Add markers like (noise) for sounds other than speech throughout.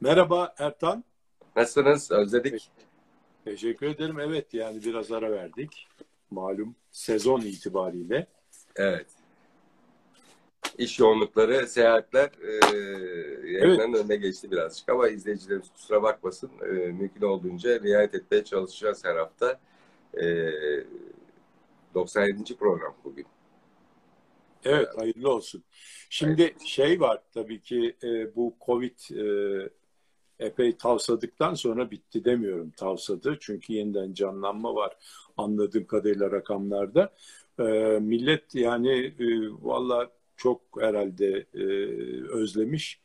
Merhaba Ertan. Nasılsınız? Özledik. Teşekkür ederim. Evet yani biraz ara verdik. Malum sezon itibariyle. Evet. İş yoğunlukları, seyahatler e, yayınların evet. önüne geçti birazcık ama izleyicilerimiz kusura bakmasın. E, mümkün olduğunca riayet etmeye çalışacağız her hafta. E, 97. program bugün. Evet, hayırlı olsun. Şimdi hayırlı. şey var tabii ki e, bu Covid e, epey tavsadıktan sonra bitti demiyorum tavsadı. Çünkü yeniden canlanma var anladığım kadarıyla rakamlarda. E, millet yani e, valla çok herhalde e, özlemiş.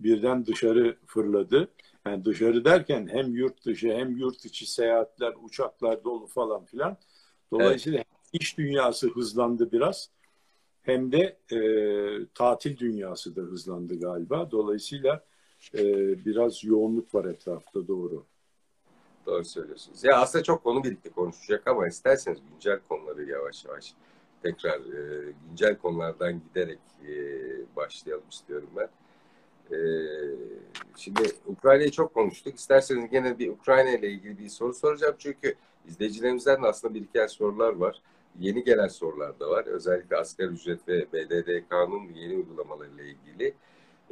Birden dışarı fırladı. Yani dışarı derken hem yurt dışı hem yurt içi seyahatler, uçaklar dolu falan filan. Dolayısıyla evet. iş dünyası hızlandı biraz. Hem de e, tatil dünyası da hızlandı galiba. Dolayısıyla e, biraz yoğunluk var etrafta doğru. Doğru söylüyorsunuz. Ya aslında çok konu birlikte konuşacak ama isterseniz güncel konuları yavaş yavaş tekrar e, güncel konulardan giderek e, başlayalım istiyorum ben. E, şimdi Ukrayna'yı çok konuştuk. İsterseniz gene bir Ukrayna ile ilgili bir soru soracağım. Çünkü izleyicilerimizden de aslında biriken sorular var. Yeni gelen sorular da var. Özellikle asgari ücret ve BDDK'nın yeni uygulamalarıyla ilgili.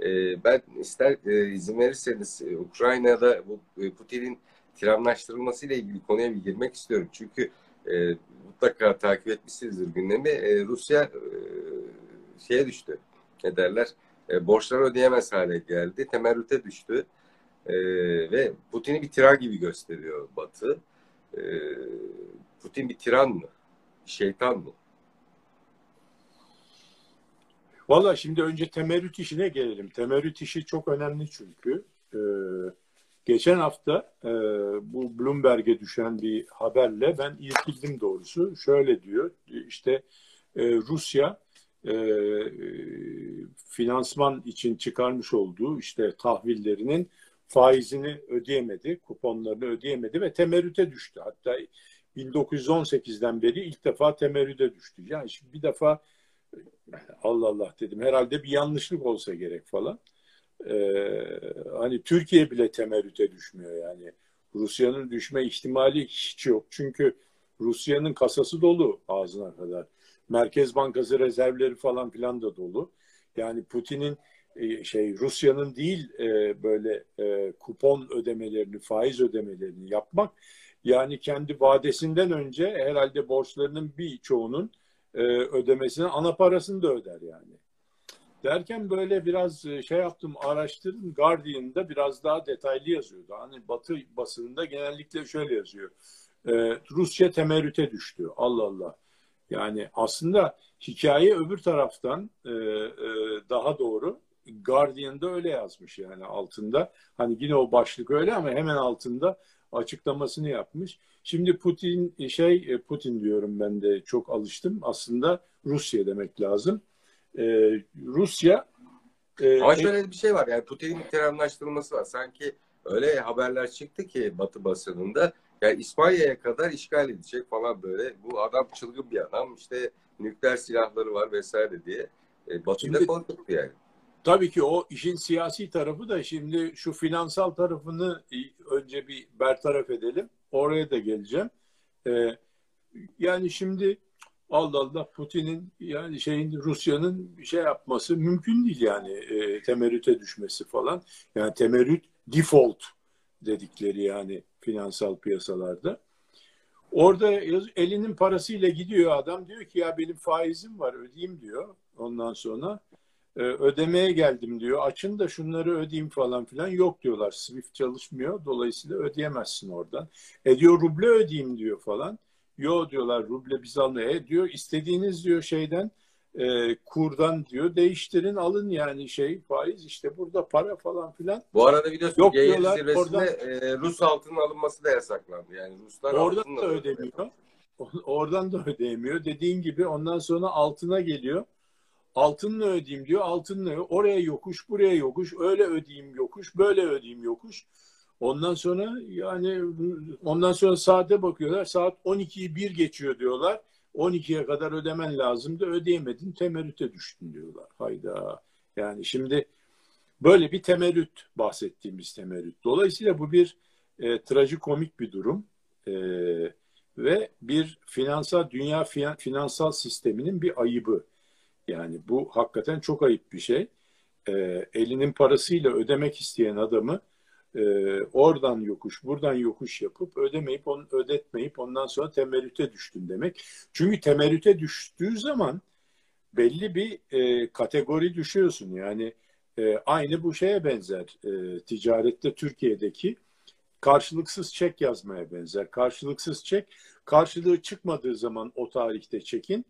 E, ben ister e, izin verirseniz e, Ukrayna'da bu e, Putin'in tiranlaştırılması ile ilgili konuya bir girmek istiyorum. Çünkü e, mutlaka takip etmişsinizdir gündemi. E, Rusya e, şeye düştü. Ne derler? E, borçları ödeyemez hale geldi. Temerrüte düştü. E, ve Putin'i bir tiran gibi gösteriyor Batı. E, Putin bir tiran mı? Şeytan mı? Valla şimdi önce temerrüt işine gelelim. Temerrüt işi çok önemli çünkü. Ee, geçen hafta e, bu Bloomberg'e düşen bir haberle ben irkildim doğrusu. Şöyle diyor işte e, Rusya e, finansman için çıkarmış olduğu işte tahvillerinin faizini ödeyemedi, kuponlarını ödeyemedi ve temerrüte düştü. Hatta 1918'den beri ilk defa temerrüde düştü. Yani şimdi bir defa Allah Allah dedim. Herhalde bir yanlışlık olsa gerek falan. Ee, hani Türkiye bile temerrüte düşmüyor yani. Rusya'nın düşme ihtimali hiç yok. Çünkü Rusya'nın kasası dolu ağzına kadar. Merkez Bankası rezervleri falan filan da dolu. Yani Putin'in e, şey Rusya'nın değil e, böyle e, kupon ödemelerini, faiz ödemelerini yapmak yani kendi vadesinden önce herhalde borçlarının bir çoğunun e, ödemesini ana parasını da öder yani. Derken böyle biraz e, şey yaptım araştırdım Guardian'da biraz daha detaylı yazıyordu. Hani Batı basınında genellikle şöyle yazıyor. E, Rusya temerrüte düştü. Allah Allah. Yani aslında hikaye öbür taraftan e, e, daha doğru. Guardian'da öyle yazmış yani altında. Hani yine o başlık öyle ama hemen altında açıklamasını yapmış. Şimdi Putin şey e, Putin diyorum ben de çok alıştım. Aslında Rusya demek lazım. Ee, Rusya e, Ama şöyle bir şey var yani Putin'in tiranlaştırılması var. Sanki öyle haberler çıktı ki Batı basınında yani İspanya'ya kadar işgal edecek falan böyle. Bu adam çılgın bir adam işte nükleer silahları var vesaire diye. E, Batı'da korkuttu yani. Tabii ki o işin siyasi tarafı da şimdi şu finansal tarafını önce bir bertaraf edelim. Oraya da geleceğim. Ee, yani şimdi Allah Allah Putin'in yani şeyin Rusya'nın bir şey yapması mümkün değil yani e, temerrüte düşmesi falan. Yani temerrüt default dedikleri yani finansal piyasalarda. Orada elinin parasıyla gidiyor adam diyor ki ya benim faizim var ödeyeyim diyor. Ondan sonra ödemeye geldim diyor. Açın da şunları ödeyeyim falan filan. Yok diyorlar. Swift çalışmıyor. Dolayısıyla ödeyemezsin oradan. E diyor ruble ödeyeyim diyor falan. Yo diyorlar ruble biz almıyor. E diyor istediğiniz diyor şeyden e, kurdan diyor değiştirin alın yani şey faiz işte burada para falan filan. Bu arada biliyorsun Yok diyorlar, zirvesinde oradan, e, Rus altının alınması da yasaklandı. Yani Ruslar oradan da ödemiyor. Oradan da ödeyemiyor. Dediğin gibi ondan sonra altına geliyor altınla ödeyeyim diyor. Altınla oraya yokuş, buraya yokuş, öyle ödeyeyim yokuş, böyle ödeyeyim yokuş. Ondan sonra yani ondan sonra saate bakıyorlar. Saat 12'yi bir geçiyor diyorlar. 12'ye kadar ödemen lazımdı. Ödeyemedin temerrüte düştün diyorlar. Hayda. Yani şimdi Böyle bir temerrüt bahsettiğimiz temerrüt. Dolayısıyla bu bir e, trajikomik bir durum e, ve bir finansal dünya finansal sisteminin bir ayıbı. Yani bu hakikaten çok ayıp bir şey. E, elinin parasıyla ödemek isteyen adamı e, oradan yokuş, buradan yokuş yapıp ödemeyip, onu ödetmeyip ondan sonra temerrüte düştün demek. Çünkü temerrüte düştüğü zaman belli bir e, kategori düşüyorsun. Yani e, aynı bu şeye benzer. E, ticarette Türkiye'deki karşılıksız çek yazmaya benzer. Karşılıksız çek karşılığı çıkmadığı zaman o tarihte çekin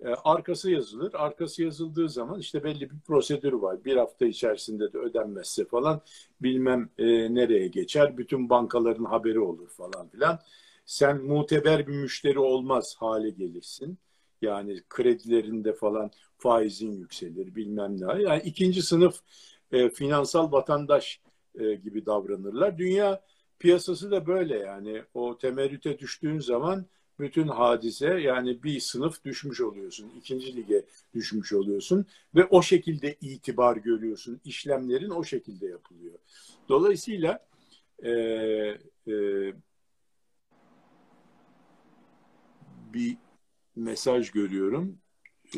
e, arkası yazılır. Arkası yazıldığı zaman işte belli bir prosedür var. Bir hafta içerisinde de ödenmezse falan bilmem e, nereye geçer. Bütün bankaların haberi olur falan filan. Sen muteber bir müşteri olmaz hale gelirsin. Yani kredilerinde falan faizin yükselir bilmem ne. Yani ikinci sınıf e, finansal vatandaş e, gibi davranırlar. Dünya piyasası da böyle yani. O temerrüte düştüğün zaman bütün hadise yani bir sınıf düşmüş oluyorsun. ikinci lige düşmüş oluyorsun ve o şekilde itibar görüyorsun. İşlemlerin o şekilde yapılıyor. Dolayısıyla e, e, bir mesaj görüyorum.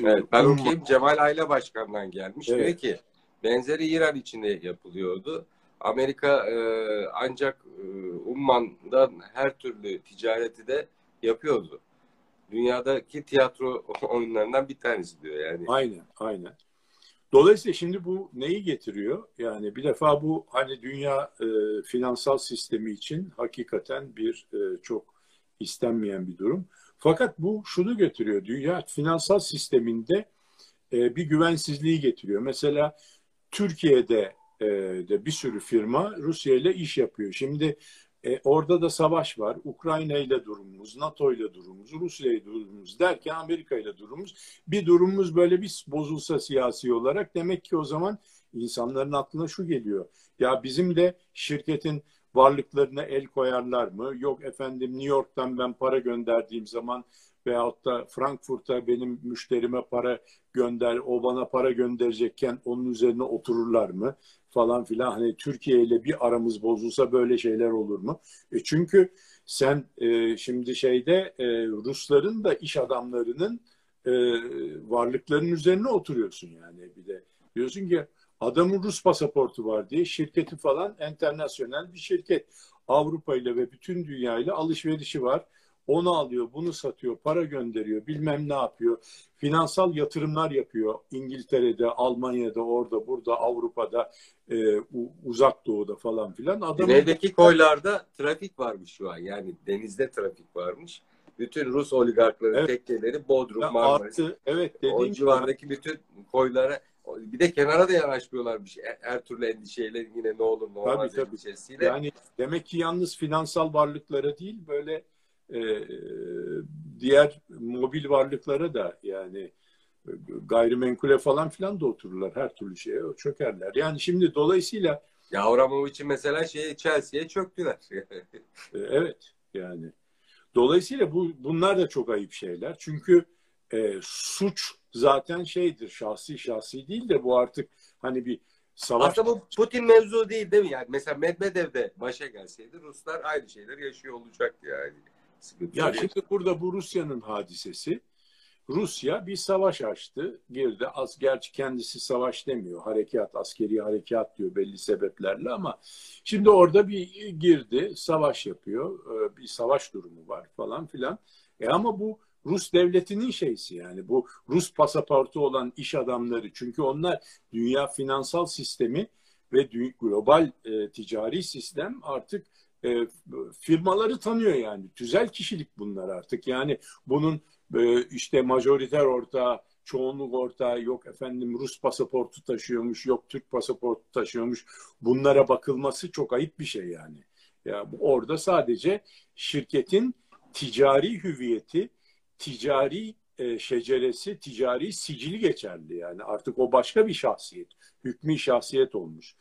Evet, ben okuyayım. Cemal Ayla Başkan'dan gelmiş. Evet. Diyor ki benzeri İran içinde yapılıyordu. Amerika e, ancak e, Umman'dan her türlü ticareti de yapıyordu. Dünyadaki tiyatro (laughs) oyunlarından bir tanesi diyor yani. Aynen, aynen. Dolayısıyla şimdi bu neyi getiriyor? Yani bir defa bu hani dünya e, finansal sistemi için hakikaten bir e, çok istenmeyen bir durum. Fakat bu şunu getiriyor. Dünya finansal sisteminde e, bir güvensizliği getiriyor. Mesela Türkiye'de e, de bir sürü firma Rusya ile iş yapıyor. Şimdi e, orada da savaş var. Ukrayna ile durumumuz, NATO ile durumumuz, Rusya ile durumumuz derken Amerika ile durumumuz. Bir durumumuz böyle bir bozulsa siyasi olarak demek ki o zaman insanların aklına şu geliyor. Ya bizim de şirketin varlıklarına el koyarlar mı? Yok efendim New York'tan ben para gönderdiğim zaman veyahut da Frankfurt'a benim müşterime para gönder, o bana para gönderecekken onun üzerine otururlar mı? Falan filan hani Türkiye ile bir aramız bozulsa böyle şeyler olur mu? E çünkü sen e, şimdi şeyde e, Rusların da iş adamlarının e, varlıklarının üzerine oturuyorsun yani bir de. Diyorsun ki adamın Rus pasaportu var diye şirketi falan internasyonel bir şirket. Avrupa ile ve bütün dünya ile alışverişi var. Onu alıyor, bunu satıyor, para gönderiyor, bilmem ne yapıyor. Finansal yatırımlar yapıyor. İngiltere'de, Almanya'da, orada, burada, Avrupa'da, e, uzak doğuda falan filan. Adamın... Güneydeki koylarda trafik varmış şu an. Yani denizde trafik varmış. Bütün Rus oligarkların evet. tekkeleri Bodrum, ya Marmaris. Artı, evet, o civardaki gibi. bütün koylara bir de kenara da yanaşmıyorlarmış her türlü endişeyle yine ne olur ne olmaz tabii, endişesiyle. Yani demek ki yalnız finansal varlıklara değil böyle e, diğer mobil varlıklara da yani gayrimenkule falan filan da otururlar. Her türlü şeye çökerler. Yani şimdi dolayısıyla ya Abramovic'in mesela şey Chelsea'ye çöktüler. (laughs) E, evet yani. Dolayısıyla bu bunlar da çok ayıp şeyler. Çünkü e, suç zaten şeydir şahsi şahsi değil de bu artık hani bir savaş. Aslında bu Putin mevzu değil değil mi? Yani mesela Medvedev de başa gelseydi Ruslar aynı şeyler yaşıyor olacaktı yani. Sıkıntı ya şimdi burada bu Rusya'nın hadisesi. Rusya bir savaş açtı, girdi. Az gerçi kendisi savaş demiyor, harekat, askeri harekat diyor belli sebeplerle ama şimdi orada bir girdi, savaş yapıyor, e, bir savaş durumu var falan filan. E ama bu Rus devletinin şeysi yani. Bu Rus pasaportu olan iş adamları. Çünkü onlar dünya finansal sistemi ve global e, ticari sistem artık e, firmaları tanıyor yani. Tüzel kişilik bunlar artık. Yani bunun e, işte majoriter ortağı, çoğunluk ortağı yok efendim Rus pasaportu taşıyormuş, yok Türk pasaportu taşıyormuş. Bunlara bakılması çok ayıp bir şey yani. Ya orada sadece şirketin ticari hüviyeti, ticari e, şeceresi, ticari sicili geçerli yani. Artık o başka bir şahsiyet, hükmü şahsiyet olmuş.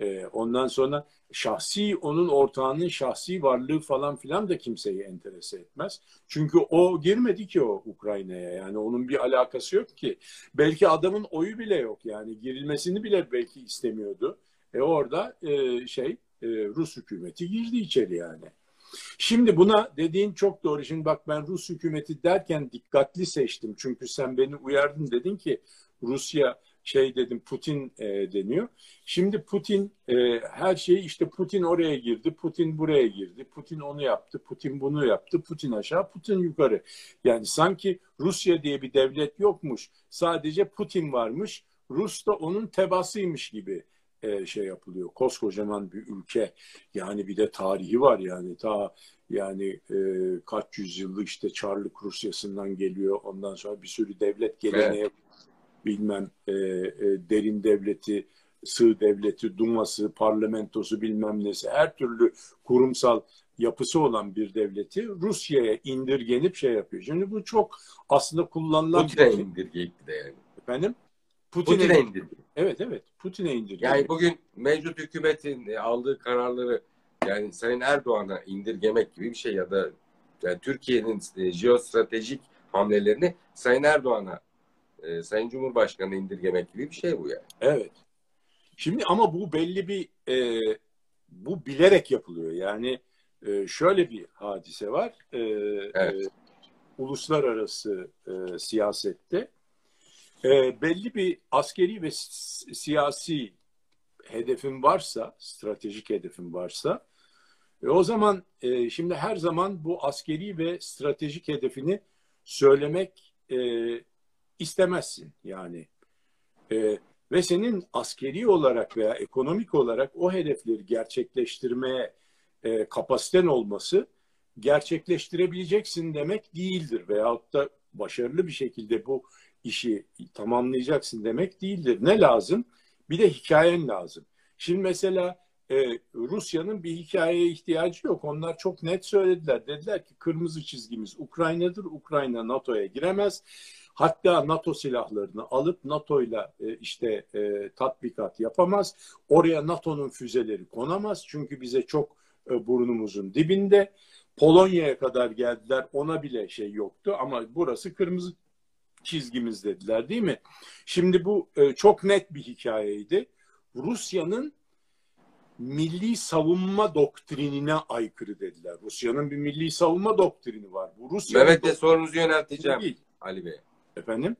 E, ondan sonra şahsi onun ortağının şahsi varlığı falan filan da kimseyi enterese etmez. Çünkü o girmedi ki o Ukrayna'ya yani onun bir alakası yok ki. Belki adamın oyu bile yok yani girilmesini bile belki istemiyordu. E orada e, şey e, Rus hükümeti girdi içeri yani. Şimdi buna dediğin çok doğru. Şimdi bak ben Rus hükümeti derken dikkatli seçtim. Çünkü sen beni uyardın dedin ki Rusya şey dedim Putin e, deniyor. Şimdi Putin e, her şeyi işte Putin oraya girdi, Putin buraya girdi, Putin onu yaptı, Putin bunu yaptı, Putin aşağı, Putin yukarı. Yani sanki Rusya diye bir devlet yokmuş. Sadece Putin varmış. Rus da onun tebasıymış gibi e, şey yapılıyor. Koskocaman bir ülke. Yani bir de tarihi var yani ta yani e, kaç yüzyıllık işte Çarlık Rusyası'ndan geliyor. Ondan sonra bir sürü devlet geleneği evet. Bilmem e, e, derin devleti, sığ devleti, duması, parlamentosu bilmem nesi her türlü kurumsal yapısı olan bir devleti Rusya'ya indirgenip şey yapıyor. Şimdi bu çok aslında kullanılan... Putin'e indirgeydi de yani. Efendim? Putin'e, Putin'e indirdi. Evet evet Putin'e indirdi. Yani bugün mevcut hükümetin e, aldığı kararları yani Sayın Erdoğan'a indirgemek gibi bir şey ya da yani Türkiye'nin e, jeostratejik hamlelerini Sayın Erdoğan'a e, Sayın Cumhurbaşkanı'na indirgemek gibi bir şey bu yani. Evet. Şimdi ama bu belli bir e, bu bilerek yapılıyor. Yani e, şöyle bir hadise var. E, evet. e, uluslararası e, siyasette e, belli bir askeri ve siyasi hedefin varsa, stratejik hedefin varsa, e, o zaman e, şimdi her zaman bu askeri ve stratejik hedefini söylemek e, istemezsin yani. E, ve senin askeri olarak veya ekonomik olarak o hedefleri gerçekleştirmeye e, kapasiten olması gerçekleştirebileceksin demek değildir. Veyahut da başarılı bir şekilde bu işi tamamlayacaksın demek değildir. Ne lazım? Bir de hikayen lazım. Şimdi mesela e, Rusya'nın bir hikayeye ihtiyacı yok. Onlar çok net söylediler. Dediler ki kırmızı çizgimiz Ukrayna'dır. Ukrayna NATO'ya giremez. Hatta NATO silahlarını alıp NATO'yla e, işte e, tatbikat yapamaz. Oraya NATO'nun füzeleri konamaz. Çünkü bize çok e, burnumuzun dibinde. Polonya'ya kadar geldiler. Ona bile şey yoktu ama burası kırmızı çizgimiz dediler değil mi? Şimdi bu çok net bir hikayeydi. Rusya'nın milli savunma doktrinine aykırı dediler. Rusya'nın bir milli savunma doktrini var. Bu Rusya Mehmet de sorunuzu yönelteceğim değil. Ali Bey. Efendim?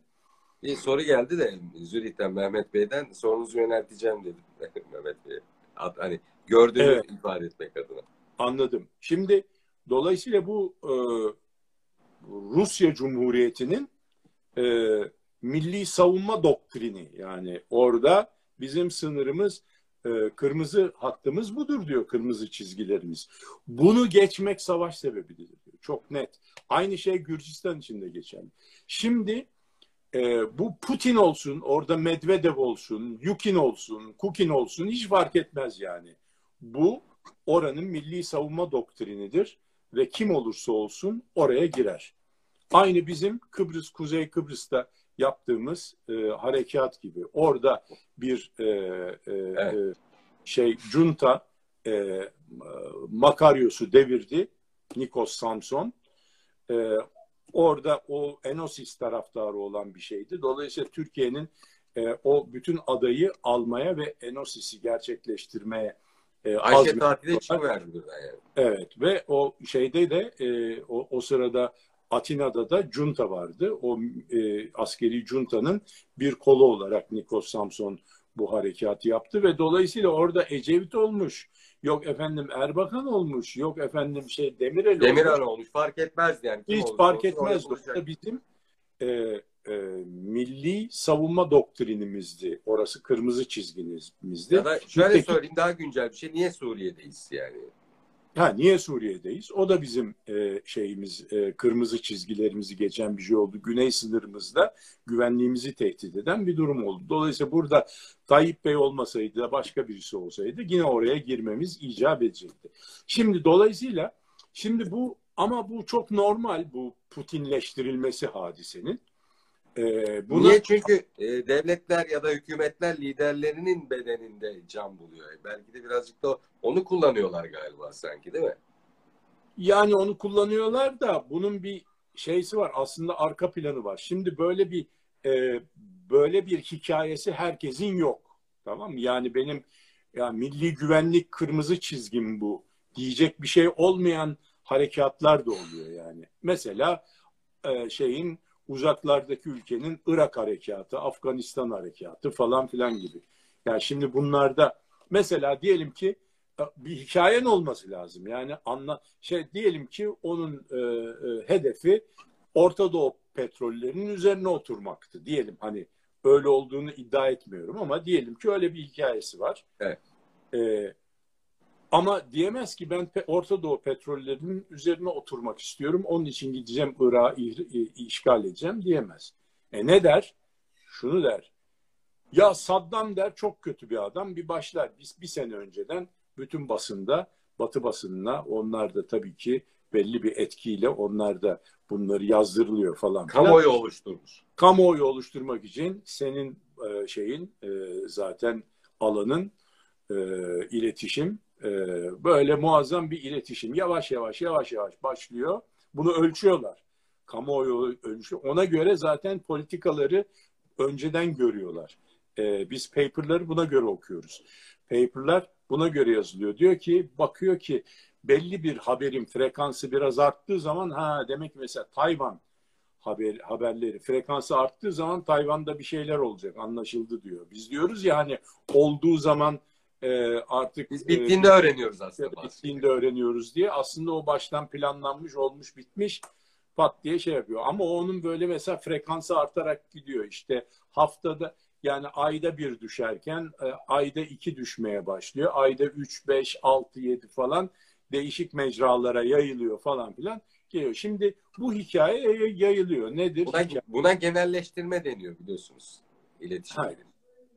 Bir soru geldi de Zürih'ten Mehmet Bey'den sorunuzu yönelteceğim dedim (laughs) Mehmet Bey. Hani gördüğünü evet. ifade etmek adına. Anladım. Şimdi dolayısıyla bu e, Rusya Cumhuriyeti'nin e, milli savunma doktrini yani orada bizim sınırımız e, kırmızı hattımız budur diyor kırmızı çizgilerimiz. Bunu geçmek savaş sebebidir diyor. Çok net. Aynı şey Gürcistan için de geçerli. Şimdi e, bu Putin olsun, orada Medvedev olsun, Yukin olsun, Kukin olsun hiç fark etmez yani. Bu oranın milli savunma doktrinidir ve kim olursa olsun oraya girer. Aynı bizim Kıbrıs, Kuzey Kıbrıs'ta yaptığımız e, harekat gibi. Orada bir e, e, evet. e, şey junta e, Makaryos'u devirdi. Nikos Samson. E, orada o Enosis taraftarı olan bir şeydi. Dolayısıyla Türkiye'nin e, o bütün adayı almaya ve Enosis'i gerçekleştirmeye e, Ayşe tatile çıkıverdi yani. Evet ve o şeyde de e, o, o sırada Atina'da da junta vardı. O e, askeri juntanın bir kolu olarak Nikos Samson bu harekatı yaptı ve dolayısıyla orada Ecevit olmuş. Yok efendim Erbakan olmuş. Yok efendim şey Demirel, Demirel olmuş. olmuş. Fark etmez yani. Hiç fark etmez. Orada bizim e, e, milli savunma doktrinimizdi. Orası kırmızı çizgimizdi. Ya da şöyle Peki, söyleyeyim daha güncel bir şey. Niye Suriye'deyiz yani? Ha niye Suriye'deyiz? O da bizim e, şeyimiz e, kırmızı çizgilerimizi geçen bir şey oldu. Güney sınırımızda güvenliğimizi tehdit eden bir durum oldu. Dolayısıyla burada Tayyip Bey olmasaydı da başka birisi olsaydı yine oraya girmemiz icap edecekti. Şimdi dolayısıyla şimdi bu ama bu çok normal bu Putinleştirilmesi hadisenin. Ee, buna... Niye? Çünkü e, devletler ya da hükümetler liderlerinin bedeninde can buluyor. Belki de birazcık da onu kullanıyorlar galiba sanki değil mi? Yani onu kullanıyorlar da bunun bir şeysi var. Aslında arka planı var. Şimdi böyle bir e, böyle bir hikayesi herkesin yok. Tamam mı? Yani benim ya milli güvenlik kırmızı çizgim bu diyecek bir şey olmayan harekatlar da oluyor yani. Mesela e, şeyin uzaklardaki ülkenin Irak harekatı, Afganistan harekatı falan filan gibi. Yani şimdi bunlarda mesela diyelim ki e, bir hikayen olması lazım. Yani anla şey diyelim ki onun e, e, hedefi Orta Doğu petrollerinin üzerine oturmaktı. Diyelim hani öyle olduğunu iddia etmiyorum ama diyelim ki öyle bir hikayesi var. Evet. E, ama diyemez ki ben Orta Doğu petrollerinin üzerine oturmak istiyorum. Onun için gideceğim Irak'ı işgal edeceğim diyemez. E ne der? Şunu der. Ya Saddam der çok kötü bir adam. Bir başlar. Biz bir sene önceden bütün basında, Batı basınına onlar da tabii ki belli bir etkiyle onlar da bunları yazdırılıyor falan. Kamuoyu falan. oluşturmuş. Kamuoyu oluşturmak için senin e, şeyin e, zaten alanın e, iletişim böyle muazzam bir iletişim yavaş yavaş yavaş yavaş başlıyor. Bunu ölçüyorlar. Kamuoyu ölçüyor. Ona göre zaten politikaları önceden görüyorlar. Ee, biz paperları buna göre okuyoruz. Paperlar buna göre yazılıyor. Diyor ki bakıyor ki belli bir haberin frekansı biraz arttığı zaman ha demek ki mesela Tayvan haber haberleri frekansı arttığı zaman Tayvan'da bir şeyler olacak anlaşıldı diyor. Biz diyoruz ya hani olduğu zaman e, artık biz bittiğinde e, öğreniyoruz aslında. Bittiğinde öğreniyoruz diye aslında o baştan planlanmış olmuş bitmiş pat diye şey yapıyor. Ama onun böyle mesela frekansı artarak gidiyor. İşte haftada yani ayda bir düşerken e, ayda iki düşmeye başlıyor. Ayda üç, beş, altı, yedi falan değişik mecralara yayılıyor falan filan geliyor. Şimdi bu hikaye yayılıyor. Nedir? Buna, buna genelleştirme deniyor biliyorsunuz. İletişim. Hayır.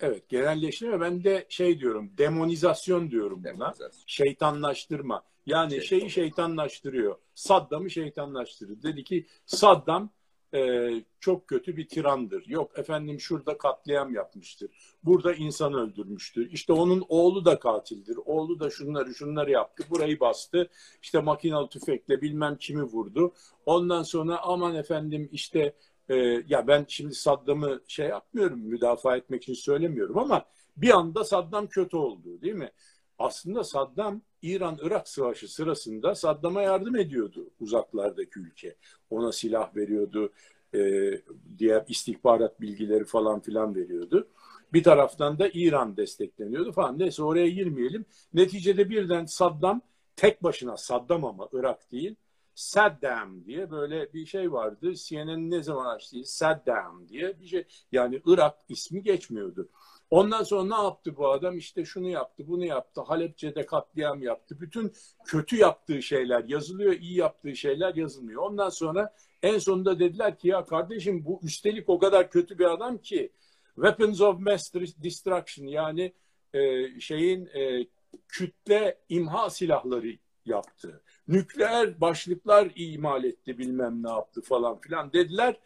Evet genelleştirme ben de şey diyorum demonizasyon diyorum buna. Demonizasyon. Şeytanlaştırma. Yani şey, şeyi şeytanlaştırıyor. Saddam'ı şeytanlaştırıyor. Dedi ki Saddam e, çok kötü bir tirandır. Yok efendim şurada katliam yapmıştır. Burada insan öldürmüştür. İşte onun oğlu da katildir. Oğlu da şunları şunları yaptı. Burayı bastı. İşte makinalı tüfekle bilmem kimi vurdu. Ondan sonra aman efendim işte e, ya ben şimdi Saddam'ı şey yapmıyorum, müdafaa etmek için söylemiyorum ama bir anda Saddam kötü oldu değil mi? Aslında Saddam İran-Irak savaşı sırasında Saddam'a yardım ediyordu uzaklardaki ülke. Ona silah veriyordu, e, diğer istihbarat bilgileri falan filan veriyordu. Bir taraftan da İran destekleniyordu falan. Neyse oraya girmeyelim. Neticede birden Saddam tek başına Saddam ama Irak değil Saddam diye böyle bir şey vardı. CNN ne zaman açtı? Saddam diye bir şey. Yani Irak ismi geçmiyordu. Ondan sonra ne yaptı bu adam? İşte şunu yaptı, bunu yaptı. Halepçe'de katliam yaptı. Bütün kötü yaptığı şeyler yazılıyor, iyi yaptığı şeyler yazılmıyor. Ondan sonra en sonunda dediler ki ya kardeşim bu üstelik o kadar kötü bir adam ki weapons of mass destruction yani e, şeyin e, kütle imha silahları yaptı nükleer başlıklar imal etti bilmem ne yaptı falan filan dediler.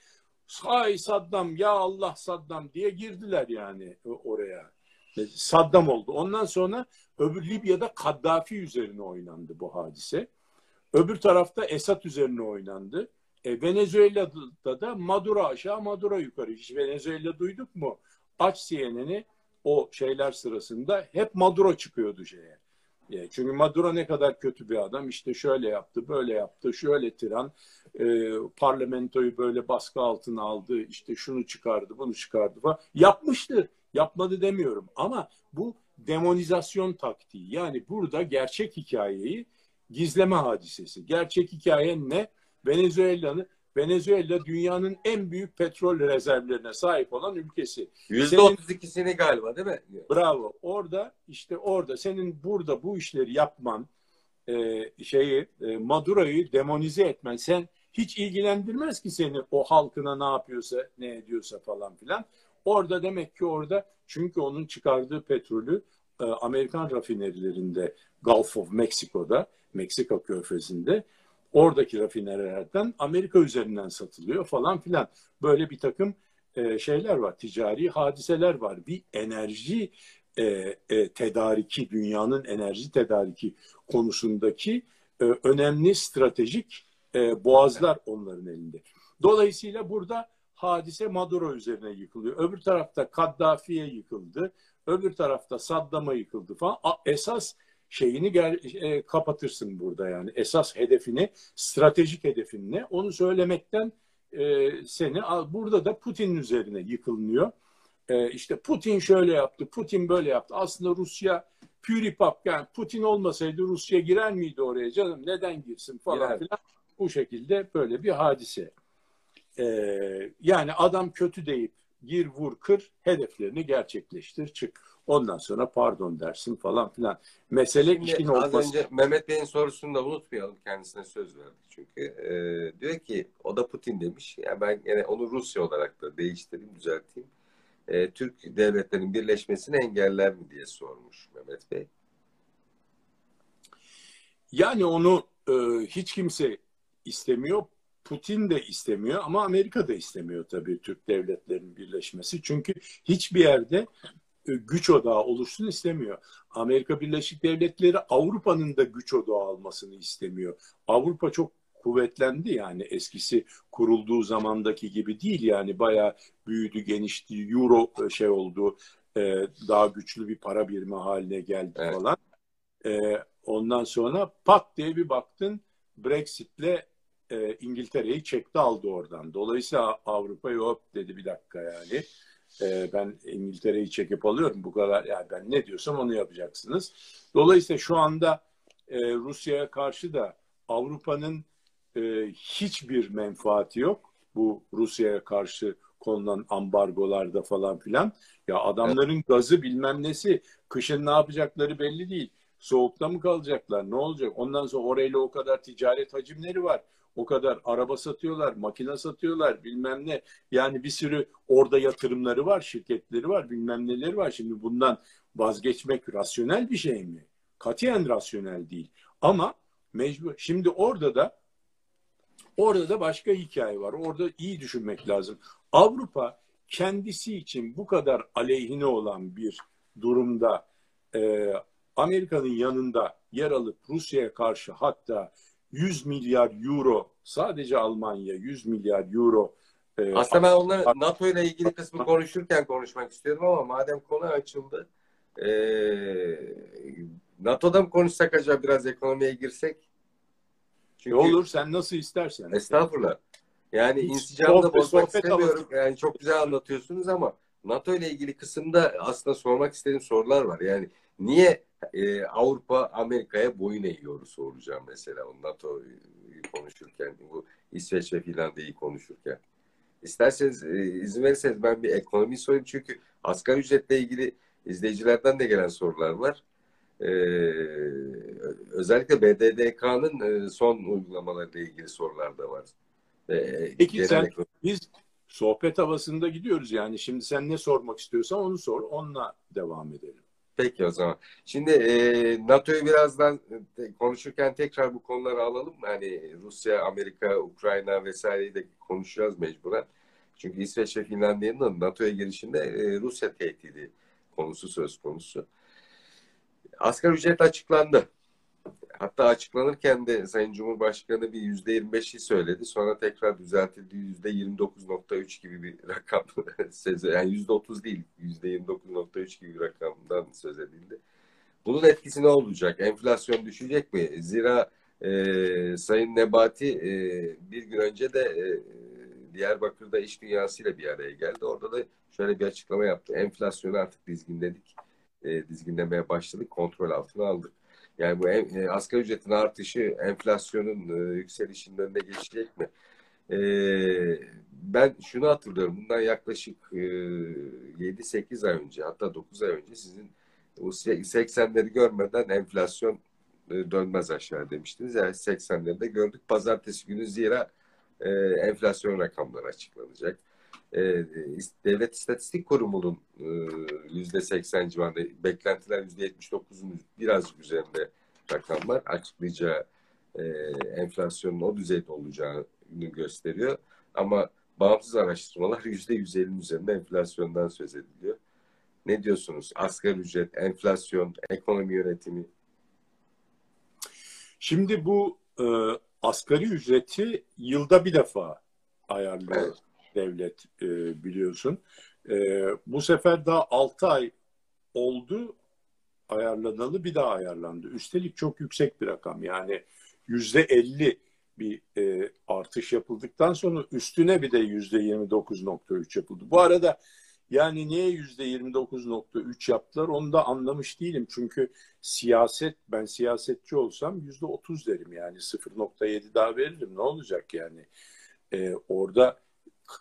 Hay Saddam ya Allah Saddam diye girdiler yani oraya. Saddam oldu. Ondan sonra öbür Libya'da Kaddafi üzerine oynandı bu hadise. Öbür tarafta Esad üzerine oynandı. E, Venezuela'da da Maduro aşağı Maduro yukarı. Hiç Venezuela duyduk mu? Aç CNN'i o şeyler sırasında hep Maduro çıkıyordu şeye. Çünkü Maduro ne kadar kötü bir adam. İşte şöyle yaptı, böyle yaptı, şöyle tiran. E, parlamentoyu böyle baskı altına aldı. İşte şunu çıkardı, bunu çıkardı falan. Yapmıştı. Yapmadı demiyorum. Ama bu demonizasyon taktiği. Yani burada gerçek hikayeyi gizleme hadisesi. Gerçek hikaye ne? Venezuela'nın Venezuela dünyanın en büyük petrol rezervlerine sahip olan ülkesi. Yüzde otuz ikisini galiba değil mi? Bravo. Orada işte orada senin burada bu işleri yapman e, şeyi e, Maduro'yu demonize etmen sen hiç ilgilendirmez ki seni o halkına ne yapıyorsa ne ediyorsa falan filan. Orada demek ki orada çünkü onun çıkardığı petrolü e, Amerikan rafinerilerinde Gulf of Mexico'da Meksika körfezinde oradaki rafinerilerden Amerika üzerinden satılıyor falan filan. Böyle bir takım e, şeyler var, ticari hadiseler var. Bir enerji e, e, tedariki, dünyanın enerji tedariki konusundaki e, önemli stratejik e, boğazlar onların elinde. Dolayısıyla burada hadise Maduro üzerine yıkılıyor. Öbür tarafta Kaddafi'ye yıkıldı. Öbür tarafta Saddam'a yıkıldı falan. A, esas şeyini gel, e, kapatırsın burada yani. Esas hedefini, stratejik hedefin ne? Onu söylemekten e, seni burada da Putin üzerine yıkılmıyor. E, işte Putin şöyle yaptı, Putin böyle yaptı. Aslında Rusya püripap yani Putin olmasaydı Rusya girer miydi oraya canım? Neden girsin falan Girer. filan. Bu şekilde böyle bir hadise. E, yani adam kötü deyip gir vur kır hedeflerini gerçekleştir çık. Ondan sonra pardon dersin falan filan. Mesele Şimdi işin az önce Mehmet Bey'in sorusunu da unutmayalım. Kendisine söz verdik çünkü. Ee, diyor ki o da Putin demiş. Yani ben yine onu Rusya olarak da değiştireyim, düzelteyim. Ee, Türk devletlerinin birleşmesini engeller mi diye sormuş Mehmet Bey. Yani onu e, hiç kimse istemiyor. Putin de istemiyor ama Amerika da istemiyor tabii Türk devletlerinin birleşmesi. Çünkü hiçbir yerde güç odağı oluşsun istemiyor. Amerika Birleşik Devletleri Avrupa'nın da güç odağı almasını istemiyor. Avrupa çok kuvvetlendi yani eskisi kurulduğu zamandaki gibi değil yani bayağı büyüdü, genişti, euro e, şey oldu, e, daha güçlü bir para birimi haline geldi evet. falan. Ondan sonra pat diye bir baktın Brexit'le İngiltere'yi çekti aldı oradan. Dolayısıyla Avrupa yok dedi bir dakika yani e, ben İngiltere'yi çekip alıyorum. Bu kadar yani ben ne diyorsam onu yapacaksınız. Dolayısıyla şu anda e, Rusya'ya karşı da Avrupa'nın e, hiçbir menfaati yok. Bu Rusya'ya karşı konulan ambargolarda falan filan. Ya adamların evet. gazı bilmem nesi kışın ne yapacakları belli değil. Soğukta mı kalacaklar? Ne olacak? Ondan sonra orayla o kadar ticaret hacimleri var o kadar araba satıyorlar, makine satıyorlar, bilmem ne. Yani bir sürü orada yatırımları var, şirketleri var, bilmem neleri var. Şimdi bundan vazgeçmek rasyonel bir şey mi? Katiyen rasyonel değil. Ama mecbur. Şimdi orada da orada da başka hikaye var. Orada iyi düşünmek lazım. Avrupa kendisi için bu kadar aleyhine olan bir durumda e, Amerika'nın yanında yer alıp Rusya'ya karşı hatta 100 milyar euro sadece Almanya 100 milyar euro e, aslında ben onları NATO ile ilgili kısmı konuşurken konuşmak istiyorum ama madem konu açıldı e, NATO'da mı konuşsak acaba biraz ekonomiye girsek? Çünkü, olur sen nasıl istersen. Estağfurullah. Yani insicamda bozmak istemiyorum. Yani çok güzel anlatıyorsunuz ama NATO ile ilgili kısımda aslında sormak istediğim sorular var. Yani niye e, Avrupa Amerika'ya boyun eğiyor soracağım mesela o NATO konuşurken bu İsveç ve Finlandiya'yı konuşurken. İsterseniz e, izin verirseniz ben bir ekonomi sorayım çünkü asgari ücretle ilgili izleyicilerden de gelen sorular var. Ee, özellikle BDDK'nın e, son uygulamalarıyla ilgili sorular da var. Ee, Peki sen ekonomi... biz sohbet havasında gidiyoruz yani şimdi sen ne sormak istiyorsan onu sor onunla devam edelim. Peki o zaman. Şimdi e, NATO'yu birazdan e, konuşurken tekrar bu konuları alalım. Hani Rusya, Amerika, Ukrayna vesaireyi de konuşacağız mecburen. Çünkü İsveç ve Finlandiya'nın NATO'ya girişinde e, Rusya tehdidi konusu söz konusu. Asgari ücret açıklandı. Hatta açıklanırken de Sayın Cumhurbaşkanı bir yüzde yirmi beşi söyledi. Sonra tekrar düzeltildi yüzde yirmi dokuz nokta üç gibi bir rakam (laughs) söz yani yüzde otuz değil yüzde yirmi dokuz nokta üç gibi bir rakamdan söz edildi. Bunun etkisi ne olacak? Enflasyon düşecek mi? Zira e, Sayın Nebati e, bir gün önce de e, Diyarbakır'da iş dünyasıyla bir araya geldi. Orada da şöyle bir açıklama yaptı. Enflasyonu artık dizginledik. E, dizginlemeye başladık. Kontrol altına aldık. Yani bu e, asgari ücretin artışı enflasyonun e, yükselişinin önüne geçecek mi? E, ben şunu hatırlıyorum. Bundan yaklaşık e, 7-8 ay önce hatta 9 ay önce sizin o 80'leri görmeden enflasyon e, dönmez aşağı demiştiniz. Yani 80'leri de gördük. Pazartesi günü zira e, enflasyon rakamları açıklanacak e, Devlet İstatistik Kurumu'nun e, yüzde seksen civarında beklentiler yüzde yetmiş dokuzun birazcık üzerinde rakamlar açıklayacağı e, enflasyonun o düzeyde olacağını gösteriyor. Ama bağımsız araştırmalar (laughs) yüzde 150'nin üzerinde enflasyondan söz ediliyor. Ne diyorsunuz? Asgari ücret, enflasyon, ekonomi yönetimi. Şimdi bu e, asgari ücreti yılda bir defa ayarlıyor evet. Devlet e, biliyorsun. E, bu sefer daha 6 ay oldu ayarlanalı bir daha ayarlandı. Üstelik çok yüksek bir rakam yani yüzde 50 bir e, artış yapıldıktan sonra üstüne bir de yüzde 29.3 yapıldı. Bu arada yani niye yüzde 29.3 yaptılar onu da anlamış değilim. Çünkü siyaset ben siyasetçi olsam yüzde 30 derim yani 0.7 daha veririm ne olacak yani. Ee, orada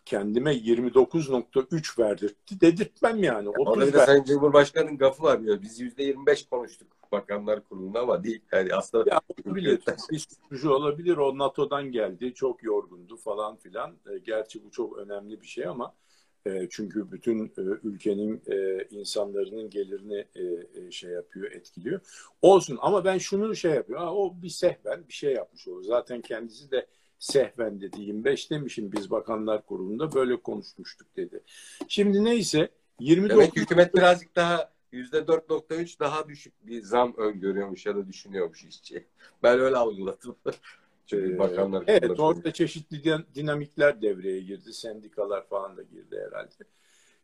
kendime 29.3 verdirtti dedirtmem yani. 30 Orada de Sayın Cumhurbaşkanı'nın gafı var ya. Biz %25 konuştuk Bakanlar Kurulu'nda ama değil. Yani aslında ya, olabilir. bir sürücü olabilir. O NATO'dan geldi. Çok yorgundu falan filan. E, gerçi bu çok önemli bir şey ama e, çünkü bütün e, ülkenin insanların gelirini şey yapıyor, etkiliyor. Olsun ama ben şunu şey yapıyor. Ha, o bir sehven bir şey yapmış olur. Zaten kendisi de sehven dedi. 25 demişim biz Bakanlar Kurulu'nda böyle konuşmuştuk dedi. Şimdi neyse 29... Demek hükümet birazcık daha %4.3 daha düşük bir zam öngörüyormuş ya da düşünüyormuş işçi. Ben öyle algıladım. (laughs) Çünkü ee, bakanlar evet orada çeşitli dinamikler devreye girdi. Sendikalar falan da girdi herhalde.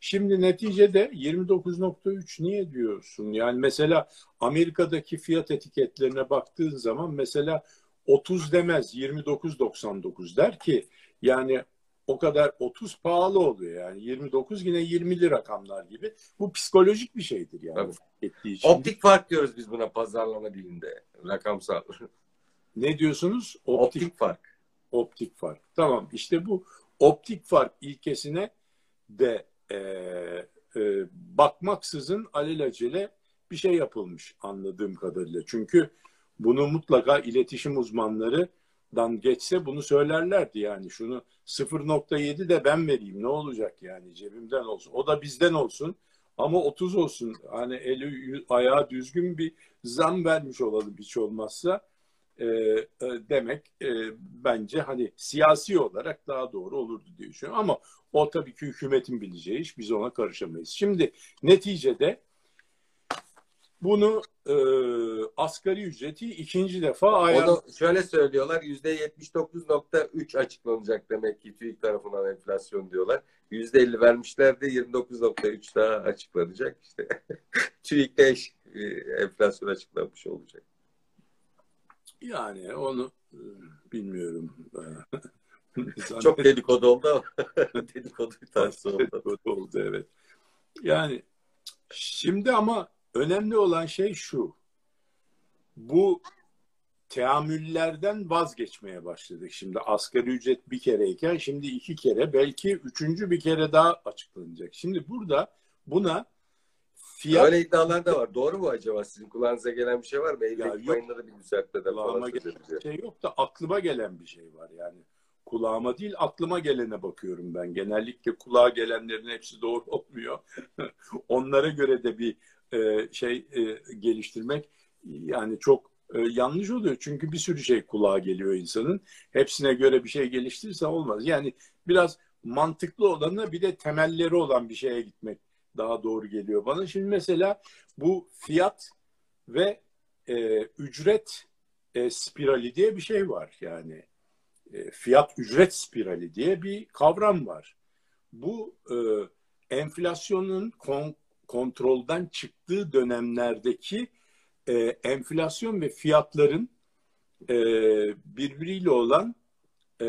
Şimdi neticede 29.3 niye diyorsun? Yani mesela Amerika'daki fiyat etiketlerine baktığın zaman mesela 30 demez 29.99 der ki yani o kadar 30 pahalı oluyor yani 29 yine 20'li rakamlar gibi. Bu psikolojik bir şeydir yani. Için. Optik fark diyoruz biz buna pazarlama dilinde. Rakamsal. Ne diyorsunuz? Optik, optik fark. Optik fark. Tamam işte bu optik fark ilkesine de e, e, bakmaksızın alelacele bir şey yapılmış anladığım kadarıyla. Çünkü bunu mutlaka iletişim uzmanlarından geçse bunu söylerlerdi yani şunu 0.7 de ben vereyim ne olacak yani cebimden olsun. O da bizden olsun ama 30 olsun. Hani eli ayağı düzgün bir zam vermiş olalım hiç olmazsa. E, e, demek e, bence hani siyasi olarak daha doğru olurdu diye düşünüyorum. Ama o tabii ki hükümetin bileceği iş. Biz ona karışamayız. Şimdi neticede bunu e, asgari ücreti ikinci defa ayar... Onu şöyle söylüyorlar yüzde 79.3 açıklanacak demek ki TÜİK tarafından enflasyon diyorlar. Yüzde 50 vermişlerdi 29.3 daha açıklanacak işte. (laughs) TÜİK'te eş e, enflasyon açıklanmış olacak. Yani onu e, bilmiyorum. (laughs) Çok dedikodu oldu ama (laughs) dedikodu tanesi oldu. Dedikodu oldu evet. Yani şimdi ama önemli olan şey şu. Bu teamüllerden vazgeçmeye başladık. Şimdi asgari ücret bir kereyken şimdi iki kere belki üçüncü bir kere daha açıklanacak. Şimdi burada buna Fiyat... Öyle iddialar da var. Doğru mu acaba? Sizin kulağınıza gelen bir şey var mı? Eylül ayında da bir düzeltmeden falan bir şey yok da aklıma gelen bir şey var yani. Kulağıma değil aklıma gelene bakıyorum ben. Genellikle kulağa gelenlerin hepsi doğru olmuyor. (laughs) Onlara göre de bir e, şey e, geliştirmek yani çok e, yanlış oluyor. Çünkü bir sürü şey kulağa geliyor insanın. Hepsine göre bir şey geliştirirse olmaz. Yani biraz mantıklı olanı bir de temelleri olan bir şeye gitmek daha doğru geliyor bana. Şimdi mesela bu fiyat ve e, ücret e, spirali diye bir şey var. Yani e, fiyat ücret spirali diye bir kavram var. Bu e, enflasyonun kon, kontrolden çıktığı dönemlerdeki e, enflasyon ve fiyatların e, birbiriyle olan e,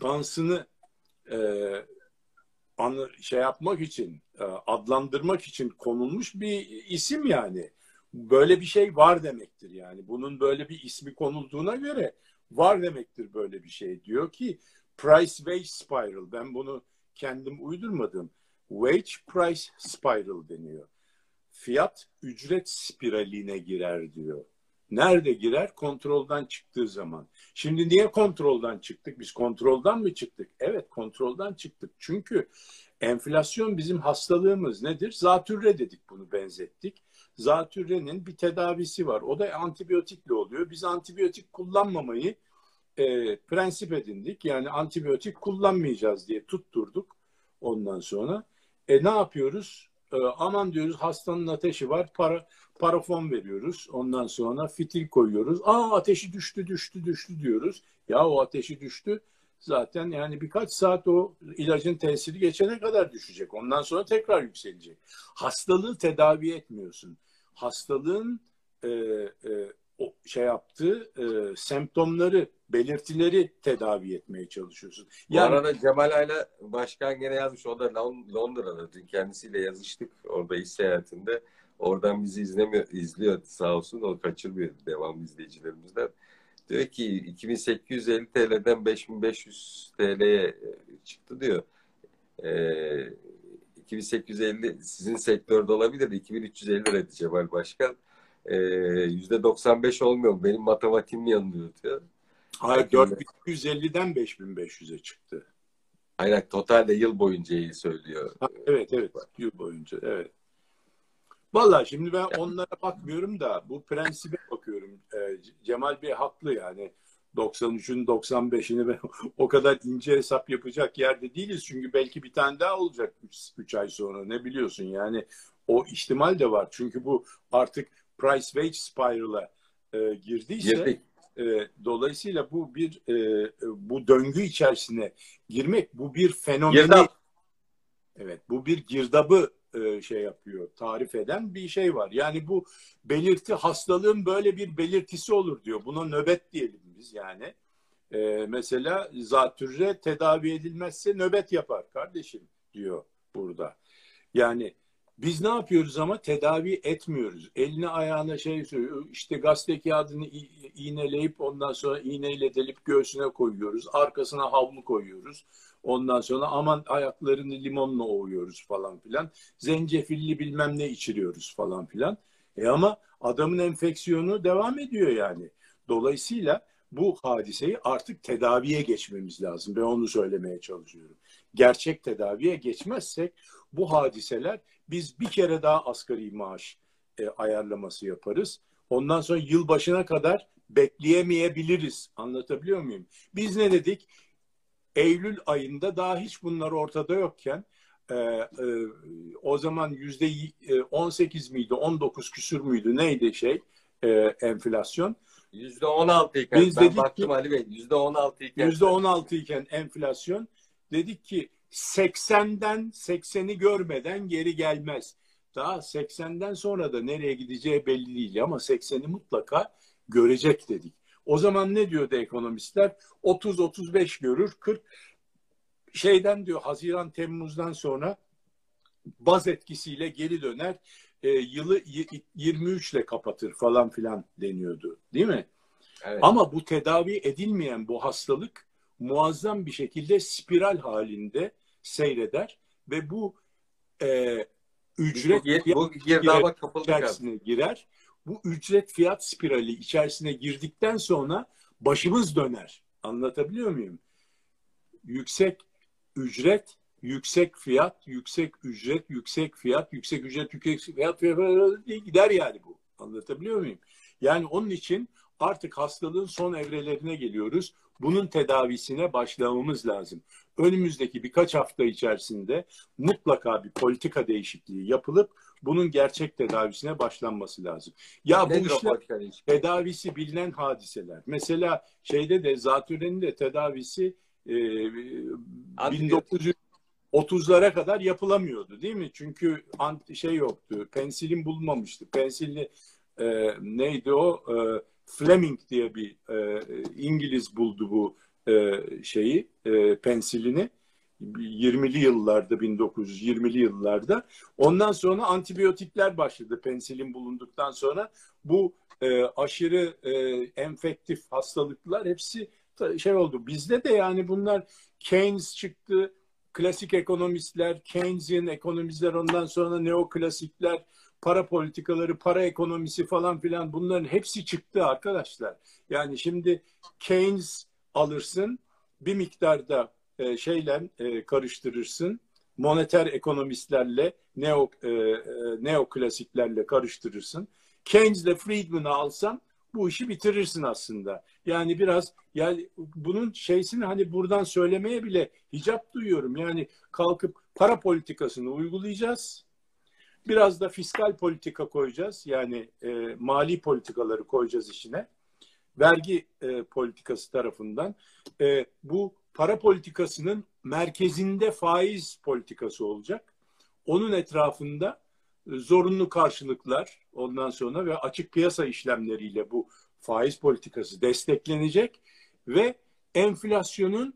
dansını e, anı, şey yapmak için, e, adlandırmak için konulmuş bir isim yani. Böyle bir şey var demektir yani. Bunun böyle bir ismi konulduğuna göre var demektir böyle bir şey. Diyor ki price wage spiral. Ben bunu kendim uydurmadım. Wage price spiral deniyor. Fiyat ücret spiraline girer diyor. Nerede girer? Kontrolden çıktığı zaman. Şimdi niye kontrolden çıktık? Biz kontrolden mi çıktık? Evet kontrolden çıktık. Çünkü enflasyon bizim hastalığımız nedir? Zatürre dedik bunu benzettik. Zatürrenin bir tedavisi var. O da antibiyotikle oluyor. Biz antibiyotik kullanmamayı e, prensip edindik. Yani antibiyotik kullanmayacağız diye tutturduk ondan sonra. E ne yapıyoruz? E, aman diyoruz hastanın ateşi var. Para, parafon veriyoruz. Ondan sonra fitil koyuyoruz. Aa ateşi düştü düştü düştü diyoruz. Ya o ateşi düştü. Zaten yani birkaç saat o ilacın tesiri geçene kadar düşecek. Ondan sonra tekrar yükselecek. Hastalığı tedavi etmiyorsun. Hastalığın e, e, o şey yaptığı e, semptomları, belirtileri tedavi etmeye çalışıyorsun. Yani, Bu arada Cemal Ayla Başkan gene yazmış. O da Londra'da. Dün kendisiyle yazıştık orada iş seyahatinde. Oradan bizi izlemiyor, izliyor sağ olsun. O kaçırmıyor devam izleyicilerimizden. Diyor ki 2850 TL'den 5500 TL'ye çıktı diyor. Ee, 2850 sizin sektörde olabilir. 2350 liraydı Cemal Başkan. Ee, %95 olmuyor. Benim matematiğim yanılıyor diyor. Hayır 4250'den 5500'e çıktı. Aynen totalde yıl boyunca iyi söylüyor. Ha, evet evet yıl boyunca evet. Valla şimdi ben onlara bakmıyorum da bu prensibe bakıyorum. Ee, Cemal Bey haklı yani. 93'ün 95'ini ve o kadar ince hesap yapacak yerde değiliz. Çünkü belki bir tane daha olacak 3 ay sonra ne biliyorsun yani o ihtimal de var. Çünkü bu artık price wage spiral'a e, girdiyse e, dolayısıyla bu bir e, bu döngü içerisine girmek bu bir fenomeni Girdap. evet bu bir girdabı e, şey yapıyor, tarif eden bir şey var. Yani bu belirti hastalığın böyle bir belirtisi olur diyor. Buna nöbet diyelim biz yani. E, mesela zatürre tedavi edilmezse nöbet yapar kardeşim diyor burada. Yani biz ne yapıyoruz ama tedavi etmiyoruz. Eline ayağına şey söylüyor. İşte gazete kağıdını iğneleyip ondan sonra iğneyle delip göğsüne koyuyoruz. Arkasına havlu koyuyoruz. Ondan sonra aman ayaklarını limonla ovuyoruz falan filan. Zencefilli bilmem ne içiriyoruz falan filan. E ama adamın enfeksiyonu devam ediyor yani. Dolayısıyla bu hadiseyi artık tedaviye geçmemiz lazım. Ben onu söylemeye çalışıyorum. Gerçek tedaviye geçmezsek bu hadiseler biz bir kere daha asgari maaş e, ayarlaması yaparız. Ondan sonra yılbaşına kadar bekleyemeyebiliriz. Anlatabiliyor muyum? Biz ne dedik? Eylül ayında daha hiç bunlar ortada yokken e, e, o zaman yüzde 18 miydi 19 küsür müydü neydi şey e, enflasyon? Yüzde 16 iken Biz ben baktım ki, Ali Bey yüzde 16 iken. Yüzde 16 iken enflasyon dedik ki 80'den 80'i görmeden geri gelmez. Daha 80'den sonra da nereye gideceği belli değil ama 80'i mutlaka görecek dedik. O zaman ne diyordu ekonomistler? 30-35 görür, 40 şeyden diyor Haziran Temmuz'dan sonra baz etkisiyle geri döner. E, yılı 23 ile kapatır falan filan deniyordu. Değil mi? Evet. Ama bu tedavi edilmeyen bu hastalık muazzam bir şekilde spiral halinde seyreder ve bu e, ücret bu, bu, girdaba içerisine girer bu ücret fiyat spirali içerisine girdikten sonra başımız döner. Anlatabiliyor muyum? Yüksek ücret, yüksek fiyat, yüksek ücret, yüksek fiyat, yüksek ücret, yüksek fiyat, fiyat diye gider yani bu. Anlatabiliyor muyum? Yani onun için artık hastalığın son evrelerine geliyoruz. Bunun tedavisine başlamamız lazım. Önümüzdeki birkaç hafta içerisinde mutlaka bir politika değişikliği yapılıp bunun gerçek tedavisine başlanması lazım. Ya Nedir bu işler tedavisi bilinen hadiseler. Mesela şeyde de zatürrenin de tedavisi e, 1930'lara kadar yapılamıyordu değil mi? Çünkü anti şey yoktu. Pensilin bulunmamıştı. Pensilini e, neydi o? E, Fleming diye bir e, İngiliz buldu bu e, şeyi, e, pensilini. 20'li yıllarda 1920'li yıllarda. Ondan sonra antibiyotikler başladı pensilin bulunduktan sonra. Bu e, aşırı e, enfektif hastalıklar hepsi şey oldu. Bizde de yani bunlar Keynes çıktı klasik ekonomistler Keynesian ekonomistler ondan sonra neoklasikler para politikaları para ekonomisi falan filan bunların hepsi çıktı arkadaşlar. Yani şimdi Keynes alırsın bir miktarda e, şeyle e, karıştırırsın. Moneter ekonomistlerle, neo e, e, neoklasiklerle karıştırırsın. Keynes'le Friedman'ı alsan bu işi bitirirsin aslında. Yani biraz yani bunun şeysini hani buradan söylemeye bile hicap duyuyorum. Yani kalkıp para politikasını uygulayacağız. Biraz da fiskal politika koyacağız. Yani e, mali politikaları koyacağız işine. Vergi e, politikası tarafından. E, bu para politikasının merkezinde faiz politikası olacak. Onun etrafında zorunlu karşılıklar ondan sonra ve açık piyasa işlemleriyle bu faiz politikası desteklenecek ve enflasyonun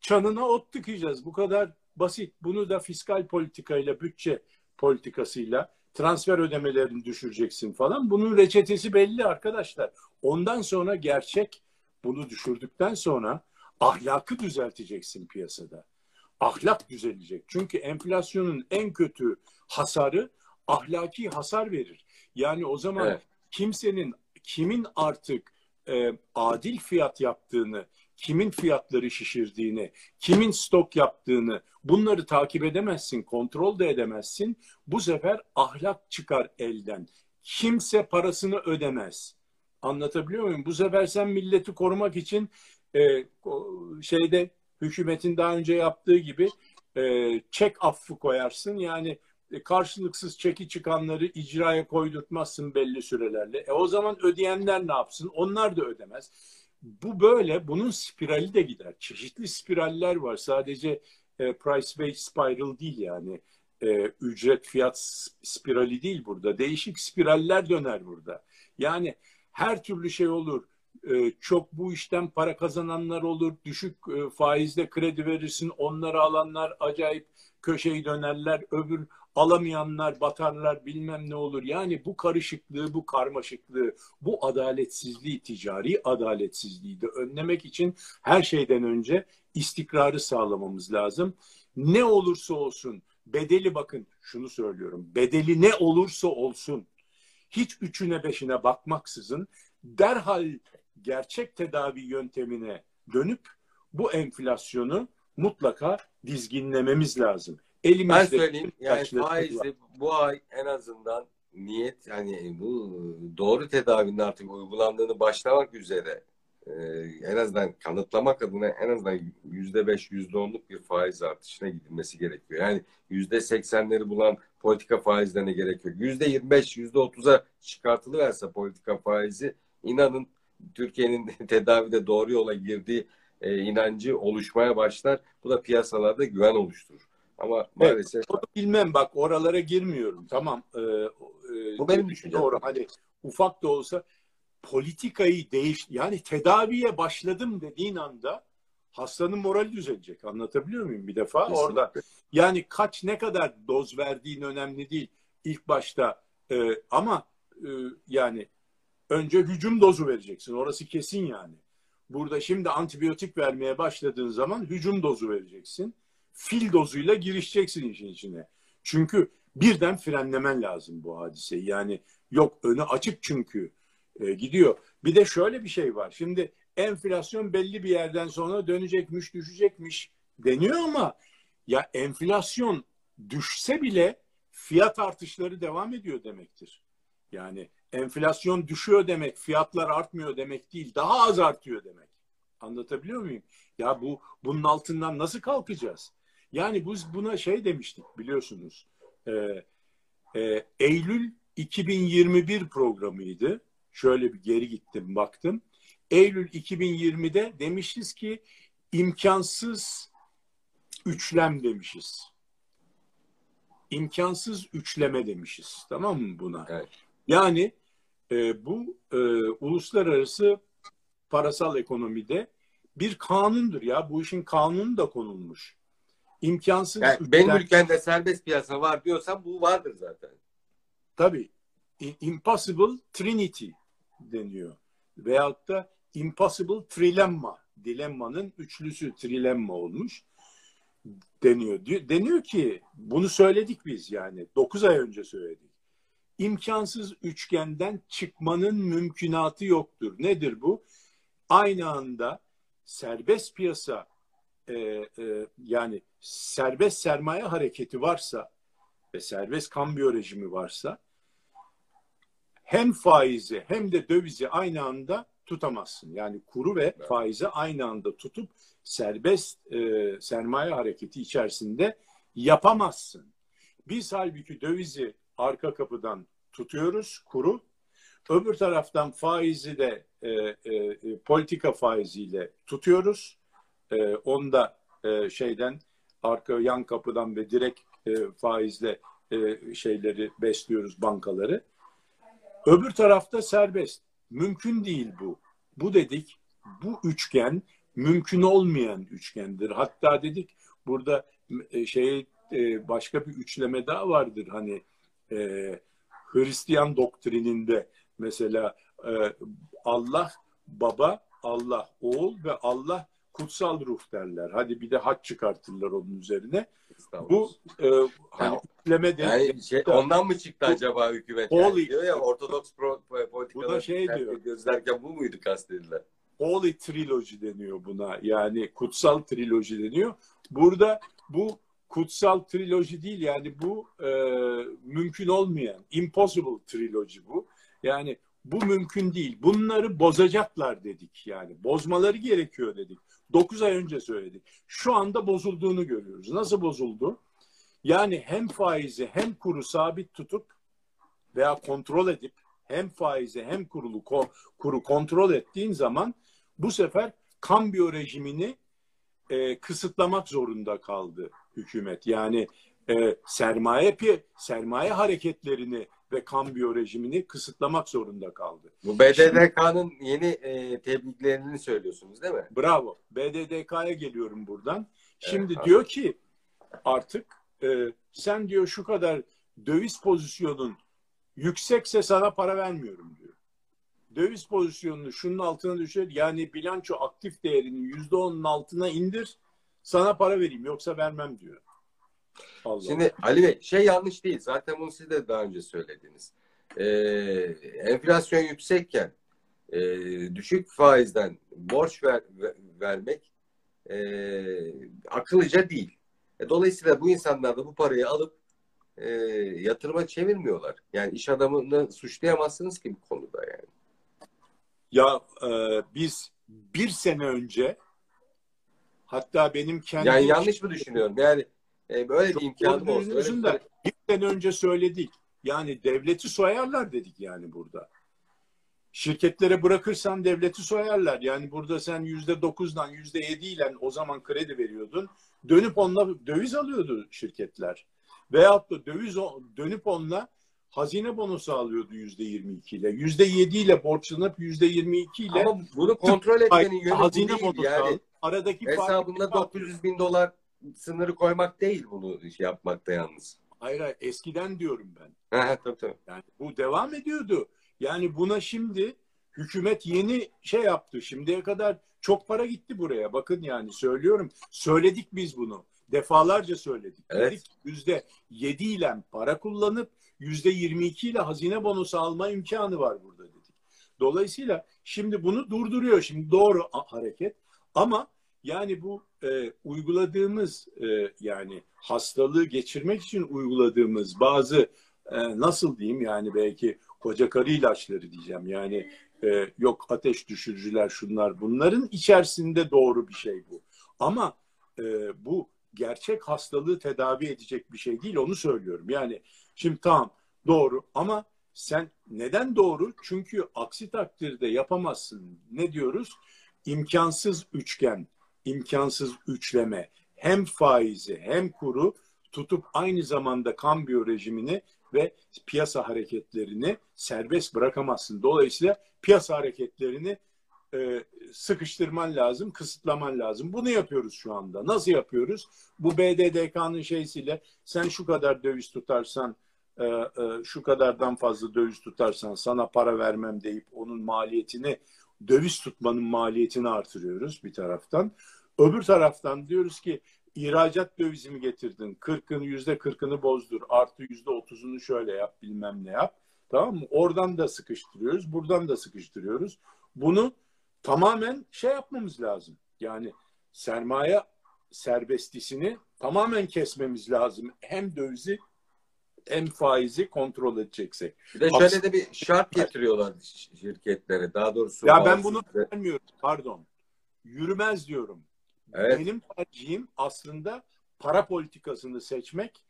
çanına ot tıkayacağız. Bu kadar basit. Bunu da fiskal politikayla, bütçe politikasıyla transfer ödemelerini düşüreceksin falan. Bunun reçetesi belli arkadaşlar. Ondan sonra gerçek bunu düşürdükten sonra ahlakı düzelteceksin piyasada. Ahlak düzelecek. Çünkü enflasyonun en kötü hasarı ahlaki hasar verir. Yani o zaman evet. kimsenin kimin artık e, adil fiyat yaptığını, kimin fiyatları şişirdiğini, kimin stok yaptığını bunları takip edemezsin, kontrol de edemezsin. Bu sefer ahlak çıkar elden. Kimse parasını ödemez. Anlatabiliyor muyum? Bu sefer sen milleti korumak için e, şeyde hükümetin daha önce yaptığı gibi e, çek affı koyarsın. Yani e, karşılıksız çeki çıkanları icraya koydurtmazsın belli sürelerle. E o zaman ödeyenler ne yapsın? Onlar da ödemez. Bu böyle, bunun spirali de gider. Çeşitli spiraller var. Sadece e, price wage spiral değil yani. E, ücret fiyat spirali değil burada. Değişik spiraller döner burada. Yani her türlü şey olur. E, çok bu işten para kazananlar olur. Düşük e, faizle kredi verirsin. Onları alanlar acayip köşeyi dönerler. Öbür alamayanlar batarlar bilmem ne olur. Yani bu karışıklığı, bu karmaşıklığı, bu adaletsizliği, ticari adaletsizliği de önlemek için her şeyden önce istikrarı sağlamamız lazım. Ne olursa olsun bedeli bakın şunu söylüyorum. Bedeli ne olursa olsun hiç üçüne beşine bakmaksızın derhal gerçek tedavi yöntemine dönüp bu enflasyonu mutlaka dizginlememiz lazım. Elimizde ben söyleyeyim yani faizi bu ay en azından niyet yani bu doğru tedavinin artık uygulandığını başlamak üzere e, en azından kanıtlamak adına en azından yüzde beş, yüzde onluk bir faiz artışına gidilmesi gerekiyor. Yani yüzde seksenleri bulan politika faizlerine gerekiyor. Yüzde yirmi beş, yüzde otuza çıkartılıverse politika faizi inanın Türkiye'nin (laughs) tedavide doğru yola girdiği e, inancı oluşmaya başlar. Bu da piyasalarda güven oluşturur. Ama maalesef... Evet, bilmem bak oralara girmiyorum. Tamam. E, e, Bu benim düşüncem. Doğru. Hani ufak da olsa politikayı değiş yani tedaviye başladım dediğin anda hastanın morali düzelecek. Anlatabiliyor muyum bir defa? Kesinlikle. Orada yani kaç ne kadar doz verdiğin önemli değil ilk başta e, ama e, yani önce hücum dozu vereceksin. Orası kesin yani. Burada şimdi antibiyotik vermeye başladığın zaman hücum dozu vereceksin fil dozuyla girişeceksin işin içine. Çünkü birden frenlemen lazım bu hadiseyi. Yani yok önü açık çünkü e, gidiyor. Bir de şöyle bir şey var. Şimdi enflasyon belli bir yerden sonra dönecekmiş, düşecekmiş deniyor ama ya enflasyon düşse bile fiyat artışları devam ediyor demektir. Yani enflasyon düşüyor demek, fiyatlar artmıyor demek değil, daha az artıyor demek. Anlatabiliyor muyum? Ya bu bunun altından nasıl kalkacağız? Yani biz buna şey demiştik biliyorsunuz. E, e, Eylül 2021 programıydı. Şöyle bir geri gittim baktım. Eylül 2020'de demişiz ki imkansız üçlem demişiz. İmkansız üçleme demişiz. Tamam mı buna? Evet. Yani e, bu e, uluslararası parasal ekonomide bir kanundur ya. Bu işin kanunu da konulmuş imkansız. Yani ülkeler... Benim ülkemde serbest piyasa var diyorsan bu vardır zaten. Tabii. Impossible Trinity deniyor. Veyahut da Impossible Trilemma. Dilemmanın üçlüsü trilemma olmuş deniyor. Deniyor ki bunu söyledik biz yani. Dokuz ay önce söyledik. İmkansız üçgenden çıkmanın mümkünatı yoktur. Nedir bu? Aynı anda serbest piyasa e, e, yani serbest sermaye hareketi varsa ve serbest kambiyo rejimi varsa hem faizi hem de dövizi aynı anda tutamazsın. Yani kuru ve Evet. faizi aynı anda tutup serbest e, sermaye hareketi içerisinde yapamazsın. Biz halbuki dövizi arka kapıdan tutuyoruz kuru. Öbür taraftan faizi de e, e, e, politika faiziyle tutuyoruz. E, onu da e, şeyden arka yan kapıdan ve direkt e, faizle e, şeyleri besliyoruz bankaları. Öbür tarafta serbest. Mümkün değil bu. Bu dedik bu üçgen mümkün olmayan üçgendir. Hatta dedik burada e, şey e, başka bir üçleme daha vardır. Hani e, Hristiyan doktrininde mesela e, Allah baba, Allah oğul ve Allah kutsal ruh derler. Hadi bir de haç çıkartırlar onun üzerine. Bu e, hani Ya, üçleme de Yani şey, ondan mı çıktı Bu- acaba hükümet? Holy- Yani diyor ya Ortodoks pro, politikaları Bu da şey diyor. derken bu muydu kastedilen? Holy Trilogy deniyor buna. Yani kutsal triloji deniyor. Burada bu kutsal triloji değil yani bu e, mümkün olmayan impossible triloji bu. Yani bu mümkün değil. Bunları bozacaklar dedik yani. Bozmaları gerekiyor dedik. 9 ay önce söyledik. Şu anda bozulduğunu görüyoruz. Nasıl bozuldu? Yani hem faizi hem kuru sabit tutup veya kontrol edip hem faizi hem kurulu kuru kontrol ettiğin zaman bu sefer kambiyo rejimini e, kısıtlamak zorunda kaldı hükümet. Yani e, sermaye pi- sermaye hareketlerini ve kambiyo rejimini kısıtlamak zorunda kaldı. Bu BDDK'nın yeni e, tebriklerini söylüyorsunuz değil mi? Bravo. BDDK'ya geliyorum buradan. Şimdi Evet, diyor ki artık e, sen diyor şu kadar döviz pozisyonun yüksekse sana para vermiyorum diyor. Döviz pozisyonunu şunun altına düşür yani bilanço aktif değerinin yüzde onun altına indir sana para vereyim yoksa vermem diyor. Allah Şimdi Ali Bey şey yanlış değil. Zaten bunu siz de daha önce söylediniz. Ee, enflasyon yüksekken e, düşük faizden borç ver, ver- vermek e, akıllıca değil. E, dolayısıyla bu insanlar da bu parayı alıp e, yatırıma çevirmiyorlar. Yani iş adamını suçlayamazsınız ki bu konuda yani. Ya e, biz bir sene önce hatta benim kendi Yani yanlış mı düşünüyorum? Yani e, böyle bir Çok imkanım doğru olsa. öyle diyorsun bir- bir sene önce söyledik. Yani devleti soyarlar dedik yani burada. Şirketlere bırakırsan devleti soyarlar. Yani burada sen yüzde dokuzdan yüzde yediyle o zaman kredi veriyordun. Dönüp onunla döviz alıyordu şirketler. Veyahut da döviz dönüp onunla hazine bonosu alıyordu yüzde yirmi ile. Yüzde yedi ile borçlanıp yüzde yirmi ile Ama bunu kontrol etmenin yönü hazine değil. bonosu Yani. Aradaki hesabında 900 bin dolar sınırı koymak değil bunu yapmakta yalnız. Hayır, hayır eskiden diyorum ben. (laughs) Tabii tabii. Yani bu devam ediyordu. Yani buna şimdi hükümet yeni şey yaptı. Şimdiye kadar çok para gitti buraya. Bakın yani söylüyorum. Söyledik biz bunu. Defalarca söyledik. Evet. Dedik yüzde yedi ile para kullanıp yüzde yirmi iki ile hazine bonosu alma imkanı var burada dedik. Dolayısıyla şimdi bunu durduruyor. Şimdi doğru hareket. Ama yani bu e, uyguladığımız e, yani hastalığı geçirmek için uyguladığımız bazı e, nasıl diyeyim yani belki koca karı ilaçları diyeceğim yani e, yok ateş düşürücüler şunlar bunların içerisinde doğru bir şey bu. Ama e, bu gerçek hastalığı tedavi edecek bir şey değil onu söylüyorum. Yani şimdi tamam doğru ama sen neden doğru? Çünkü aksi takdirde yapamazsın. Ne diyoruz? İmkansız üçgen, imkansız üçleme. Hem faizi hem kuru tutup aynı zamanda kambiyo rejimini ve piyasa hareketlerini serbest bırakamazsın. Dolayısıyla piyasa hareketlerini e, sıkıştırman lazım, kısıtlaman lazım. Bunu yapıyoruz şu anda. Nasıl yapıyoruz? Bu BDDK'nın şeysiyle sen şu kadar döviz tutarsan, e, e, şu kadardan fazla döviz tutarsan sana para vermem deyip onun maliyetini, döviz tutmanın maliyetini artırıyoruz bir taraftan. Öbür taraftan diyoruz ki ihracat dövizimi getirdin. 40'ın yüzde 40'ını bozdur. Artı yüzde 30'unu şöyle yap bilmem ne yap. Tamam mı? Oradan da sıkıştırıyoruz. Buradan da sıkıştırıyoruz. Bunu tamamen şey yapmamız lazım. Yani sermaye serbestisini tamamen kesmemiz lazım. Hem dövizi hem faizi kontrol edeceksek. Bir de şöyle de bir şart getiriyorlar şirketlere. Daha doğrusu ya ben bunu vermiyorum. Pardon. Yürümez diyorum. Evet. Benim tercihim aslında para politikasını seçmek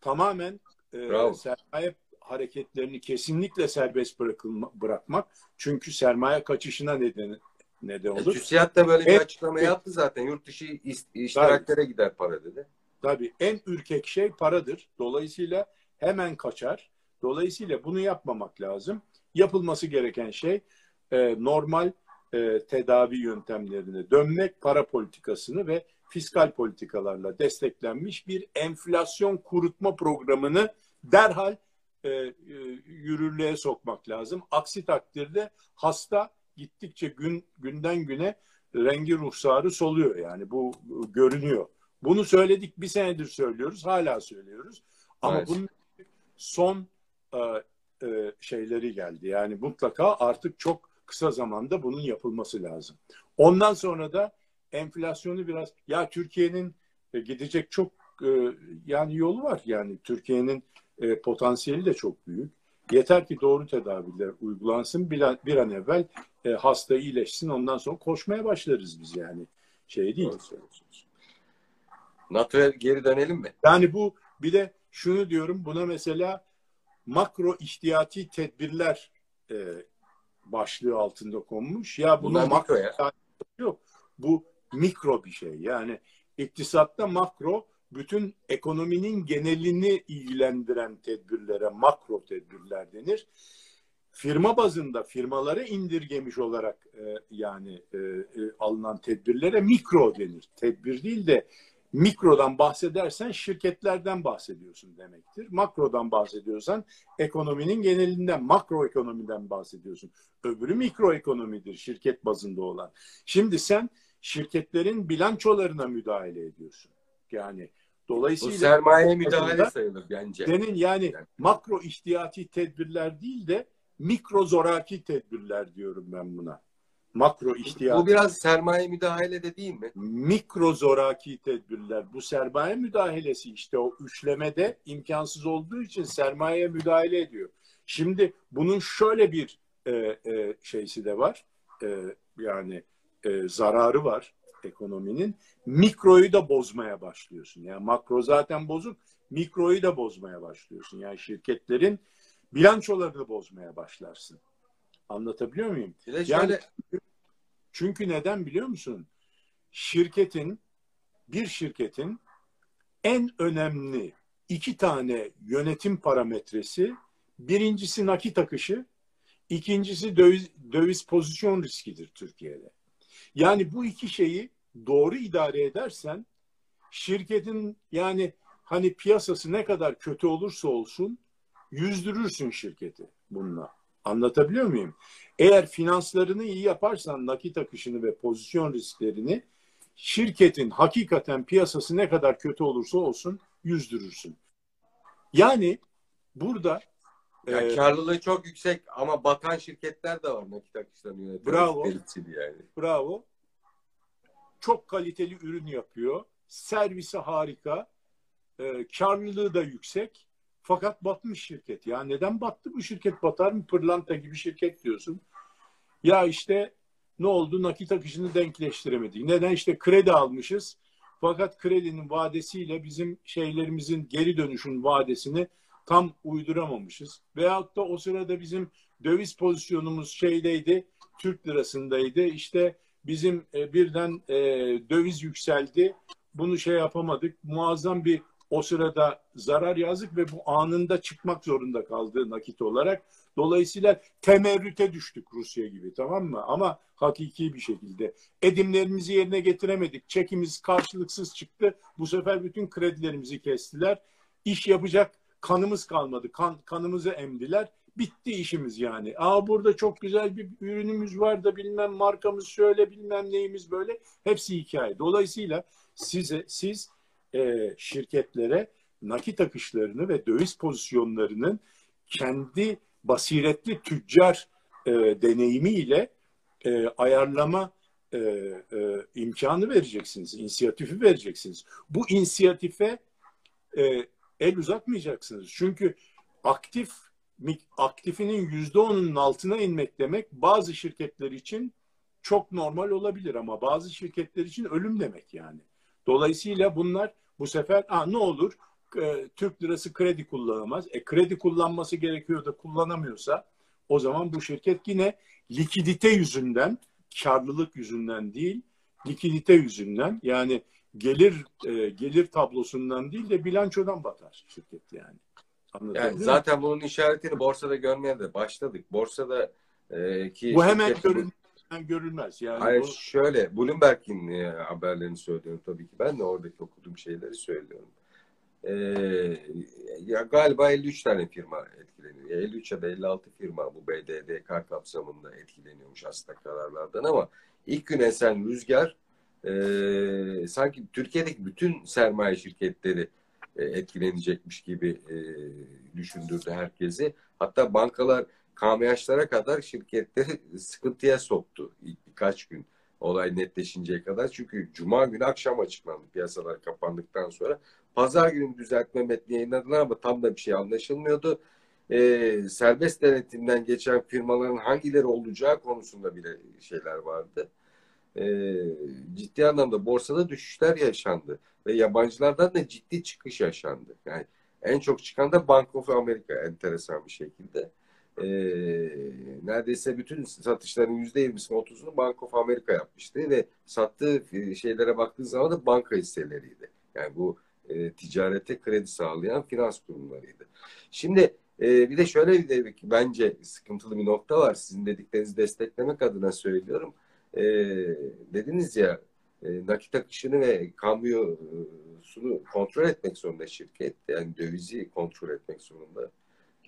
tamamen e, sermaye hareketlerini kesinlikle serbest bırakılma, bırakmak. Çünkü sermaye kaçışına neden neden olur. TÜSİAD da böyle bir evet. açıklama yaptı zaten. Yurt dışı iştiraklere gider para dedi. Tabii en ürkek şey paradır. Dolayısıyla hemen kaçar. Dolayısıyla bunu yapmamak lazım. Yapılması gereken şey e, normal e, tedavi yöntemlerine dönmek, para politikasını ve fiskal politikalarla desteklenmiş bir enflasyon kurutma programını derhal e, e, yürürlüğe sokmak lazım. Aksi takdirde hasta gittikçe gün günden güne rengi ruhsarı soluyor yani bu, bu görünüyor. Bunu söyledik bir senedir söylüyoruz hala söylüyoruz ama evet. bunun son e, e, şeyleri geldi yani mutlaka artık çok kısa zamanda bunun yapılması lazım. Ondan sonra da enflasyonu biraz ya Türkiye'nin e, gidecek çok e, yani yolu var yani Türkiye'nin e, potansiyeli de çok büyük. Yeter ki doğru tedaviler uygulansın bir an, evvel hasta iyileşsin ondan sonra koşmaya başlarız biz yani. Şey değil. NATO'ya geri dönelim mi? Yani bu bir de şunu diyorum buna mesela makro ihtiyati tedbirler e, başlığı altında konmuş. Ya bunun makro ya. yok. Bu mikro bir şey. Yani iktisatta makro bütün ekonominin genelini ilgilendiren tedbirlere makro tedbirler denir. Firma bazında firmaları indirgemiş olarak e, yani e, e, alınan tedbirlere mikro denir. Tedbir değil de mikrodan bahsedersen şirketlerden bahsediyorsun demektir. Makrodan bahsediyorsan ekonominin genelinden, makro ekonomiden bahsediyorsun. Öbürü mikro ekonomidir, şirket bazında olan. Şimdi sen şirketlerin bilançolarına müdahale ediyorsun. Yani dolayısıyla... Bu sermaye müdahale sayılır bence. Senin yani makro ihtiyati tedbirler değil de mikro zoraki tedbirler diyorum ben buna makro ihtiyaç. Bu biraz sermaye müdahale de değil mi? Mikro zoraki tedbirler. Bu sermaye müdahalesi işte o üçlemede imkansız olduğu için sermaye müdahale ediyor. Şimdi bunun şöyle bir e, e, şeysi de var. E, yani e, zararı var ekonominin. Mikroyu da bozmaya başlıyorsun. Yani makro zaten bozuk. Mikroyu da bozmaya başlıyorsun. Yani şirketlerin bilançolarını bozmaya başlarsın. Anlatabiliyor muyum? Şöyle... Yani, çünkü neden biliyor musun? Şirketin, bir şirketin en önemli iki tane yönetim parametresi birincisi nakit akışı, ikincisi döviz, döviz pozisyon riskidir Türkiye'de. Yani bu iki şeyi doğru idare edersen şirketin yani hani piyasası ne kadar kötü olursa olsun yüzdürürsün şirketi bununla. Anlatabiliyor muyum? Eğer finanslarını iyi yaparsan nakit akışını ve pozisyon risklerini şirketin hakikaten piyasası ne kadar kötü olursa olsun yüzdürürsün. Yani burada yani e, karlılığı çok yüksek ama batan şirketler de var nakit akışlarını yöneten. Bravo. Yani. Bravo. Çok kaliteli ürün yapıyor. Servisi harika. E, karlılığı da yüksek. Fakat batmış şirket. Ya neden battı bu şirket? Batar mı? Pırlanta gibi şirket diyorsun. Ya işte ne oldu? Nakit akışını denkleştiremedik. Neden? işte kredi almışız. Fakat kredinin vadesiyle bizim şeylerimizin geri dönüşün vadesini tam uyduramamışız. Veyahut da o sırada bizim döviz pozisyonumuz şeydeydi, Türk lirasındaydı. İşte bizim e, birden e, döviz yükseldi. Bunu şey yapamadık. Muazzam bir o sırada zarar yazdık ve bu anında çıkmak zorunda kaldığı nakit olarak. Dolayısıyla temerrüte düştük Rusya gibi tamam mı? Ama hakiki bir şekilde. Edimlerimizi yerine getiremedik. Çekimiz karşılıksız çıktı. Bu sefer bütün kredilerimizi kestiler. İş yapacak kanımız kalmadı. Kan, kanımızı emdiler. Bitti işimiz yani. Aa burada çok güzel bir ürünümüz var da bilmem markamız şöyle bilmem neyimiz böyle. Hepsi hikaye. Dolayısıyla size siz e, şirketlere nakit akışlarını ve döviz pozisyonlarının kendi basiretli tüccar e, deneyimiyle e, ayarlama e, e, imkanı vereceksiniz, inisiyatifi vereceksiniz. Bu inisiyatife e, el uzatmayacaksınız. Çünkü aktif aktifinin yüzde onunun altına inmek demek bazı şirketler için çok normal olabilir ama bazı şirketler için ölüm demek yani. Dolayısıyla bunlar bu sefer ha, ne olur e, Türk lirası kredi kullanamaz. E, kredi kullanması gerekiyor da kullanamıyorsa o zaman bu şirket yine likidite yüzünden, karlılık yüzünden değil, likidite yüzünden yani gelir e, gelir tablosundan değil de bilançodan batar şirket yani. Anladın yani zaten mi? bunun işaretini borsada görmeye de başladık. Borsada e, ki bu hemen görün görülmez. Yani Hayır bu... şöyle Bloomberg'in e, haberlerini söylüyorum tabii ki. Ben de oradaki okuduğum şeyleri söylüyorum. E, ya galiba 53 tane firma etkileniyor. 53 ya da 56 firma bu BDDK kapsamında etkileniyormuş aslında kararlardan ama ilk gün esen rüzgar e, sanki Türkiye'deki bütün sermaye şirketleri e, etkilenecekmiş gibi e, düşündürdü herkesi. Hatta bankalar KMH'lara kadar şirketleri (laughs) sıkıntıya soktu ilk birkaç gün olay netleşinceye kadar. Çünkü Cuma günü akşam açıklandı piyasalar kapandıktan sonra. Pazar günü düzeltme metni yayınladılar ama tam da bir şey anlaşılmıyordu. Ee, serbest denetimden geçen firmaların hangileri olacağı konusunda bile şeyler vardı. Ee, ciddi anlamda borsada düşüşler yaşandı ve yabancılardan da ciddi çıkış yaşandı. Yani en çok çıkan da Bank of America enteresan bir şekilde e, neredeyse bütün satışların yüzde yirmisini otuzunu Bank of America yapmıştı ve sattığı e, şeylere baktığı zaman da banka hisseleriydi. Yani bu e, ticarete kredi sağlayan finans kurumlarıydı. Şimdi e, bir de şöyle bir de bence sıkıntılı bir nokta var. Sizin dediklerinizi desteklemek adına söylüyorum. E, dediniz ya e, nakit akışını ve kamyosunu kontrol etmek zorunda şirket. Yani dövizi kontrol etmek zorunda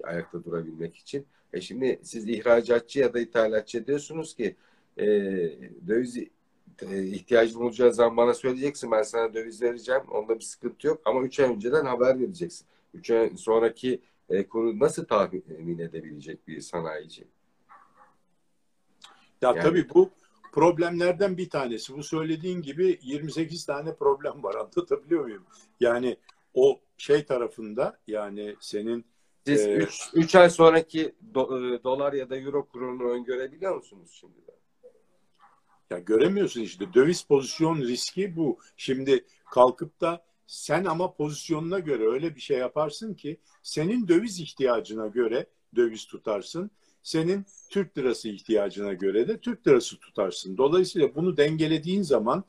ayakta durabilmek için. E şimdi siz ihracatçı ya da ithalatçı diyorsunuz ki e, döviz e, ihtiyacın olacağı zaman bana söyleyeceksin ben sana döviz vereceğim. Onda bir sıkıntı yok ama 3 ay önceden haber vereceksin. 3 ay sonraki e, kuru nasıl tahmin edebilecek bir sanayici? Ya yani, tabii bu problemlerden bir tanesi. Bu söylediğin gibi 28 tane problem var. (laughs) Anlatabiliyor muyum? Yani o şey tarafında yani senin siz 3 e, ay sonraki do, e, dolar ya da euro kurunu öngörebiliyor musunuz şimdi? Ya göremiyorsun işte döviz pozisyon riski bu. Şimdi kalkıp da sen ama pozisyonuna göre öyle bir şey yaparsın ki senin döviz ihtiyacına göre döviz tutarsın. Senin Türk lirası ihtiyacına göre de Türk lirası tutarsın. Dolayısıyla bunu dengelediğin zaman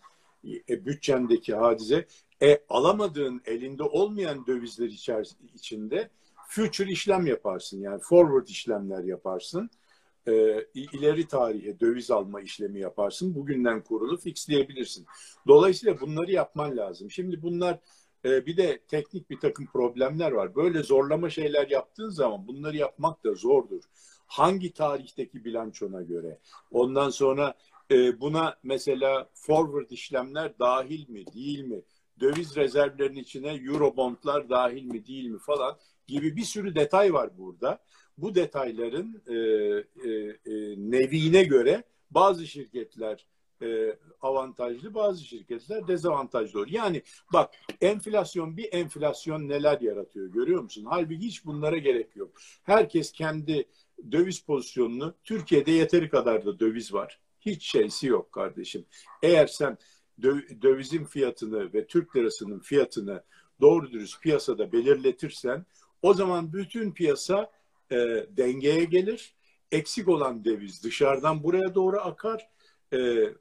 e, bütçendeki hadise e, alamadığın elinde olmayan dövizler içinde future işlem yaparsın. Yani forward işlemler yaparsın. E, ileri tarihe döviz alma işlemi yaparsın. Bugünden kurulu fixleyebilirsin. Dolayısıyla bunları yapman lazım. Şimdi bunlar e, bir de teknik bir takım problemler var. Böyle zorlama şeyler yaptığın zaman bunları yapmak da zordur. Hangi tarihteki bilançona göre? Ondan sonra e, buna mesela forward işlemler dahil mi, değil mi? Döviz rezervlerinin içine eurobondlar dahil mi, değil mi falan gibi bir sürü detay var burada. Bu detayların e, e, e, neviine göre bazı şirketler e, avantajlı, bazı şirketler dezavantajlı olur. Yani bak enflasyon bir enflasyon neler yaratıyor görüyor musun? Halbuki hiç bunlara gerek yok. Herkes kendi döviz pozisyonunu Türkiye'de yeteri kadar da döviz var. Hiç şeysi yok kardeşim. Eğer sen dövizin fiyatını ve Türk lirasının fiyatını doğru dürüst piyasada belirletirsen o zaman bütün piyasa e, dengeye gelir. Eksik olan döviz dışarıdan buraya doğru akar. E, e,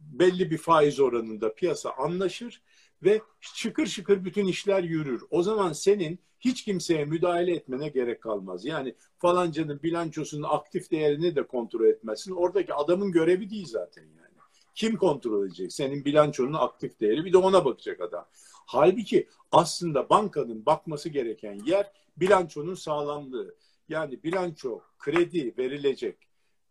belli bir faiz oranında piyasa anlaşır ve şıkır şıkır bütün işler yürür. O zaman senin hiç kimseye müdahale etmene gerek kalmaz. Yani falancanın bilançosunun aktif değerini de kontrol etmezsin. Oradaki adamın görevi değil zaten yani. Kim kontrol edecek? Senin bilançonun aktif değeri bir de ona bakacak adam. Halbuki aslında bankanın bakması gereken yer bilançonun sağlamlığı. Yani bilanço kredi verilecek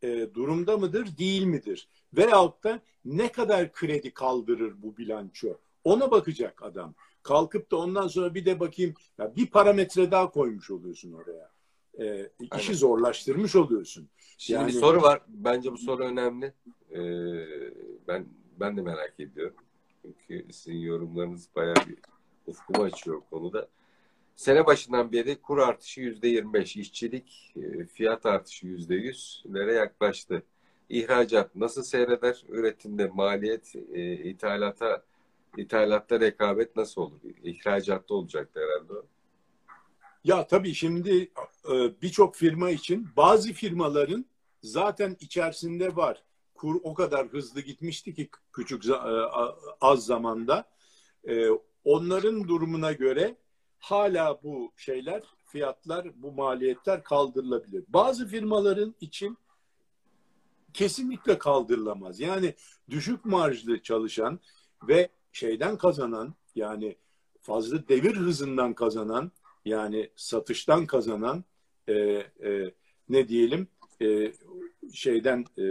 e, durumda mıdır değil midir? Veyahut da ne kadar kredi kaldırır bu bilanço? Ona bakacak adam. Kalkıp da ondan sonra bir de bakayım ya bir parametre daha koymuş oluyorsun oraya. E, işi Aynen. zorlaştırmış oluyorsun. Şimdi yani... bir soru var. Bence bu soru önemli. Ee, ben ben de merak ediyorum. Çünkü sizin yorumlarınız bayağı bir ufkumu açıyor konuda. sene başından beri kur artışı yüzde 25, işçilik e, fiyat artışı yüzde 100'lere yaklaştı. İhracat nasıl seyreder? Üretimde maliyet, e, ithalata ithalatta rekabet nasıl olur? İhracatta olacaktı herhalde. Ya tabii şimdi e, birçok firma için bazı firmaların zaten içerisinde var. Kur o kadar hızlı gitmişti ki küçük e, az zamanda. E, onların durumuna göre hala bu şeyler, fiyatlar, bu maliyetler kaldırılabilir. Bazı firmaların için kesinlikle kaldırılamaz. Yani düşük marjlı çalışan ve şeyden kazanan yani fazla devir hızından kazanan yani satıştan kazanan e, e, ne diyelim e, şeyden e,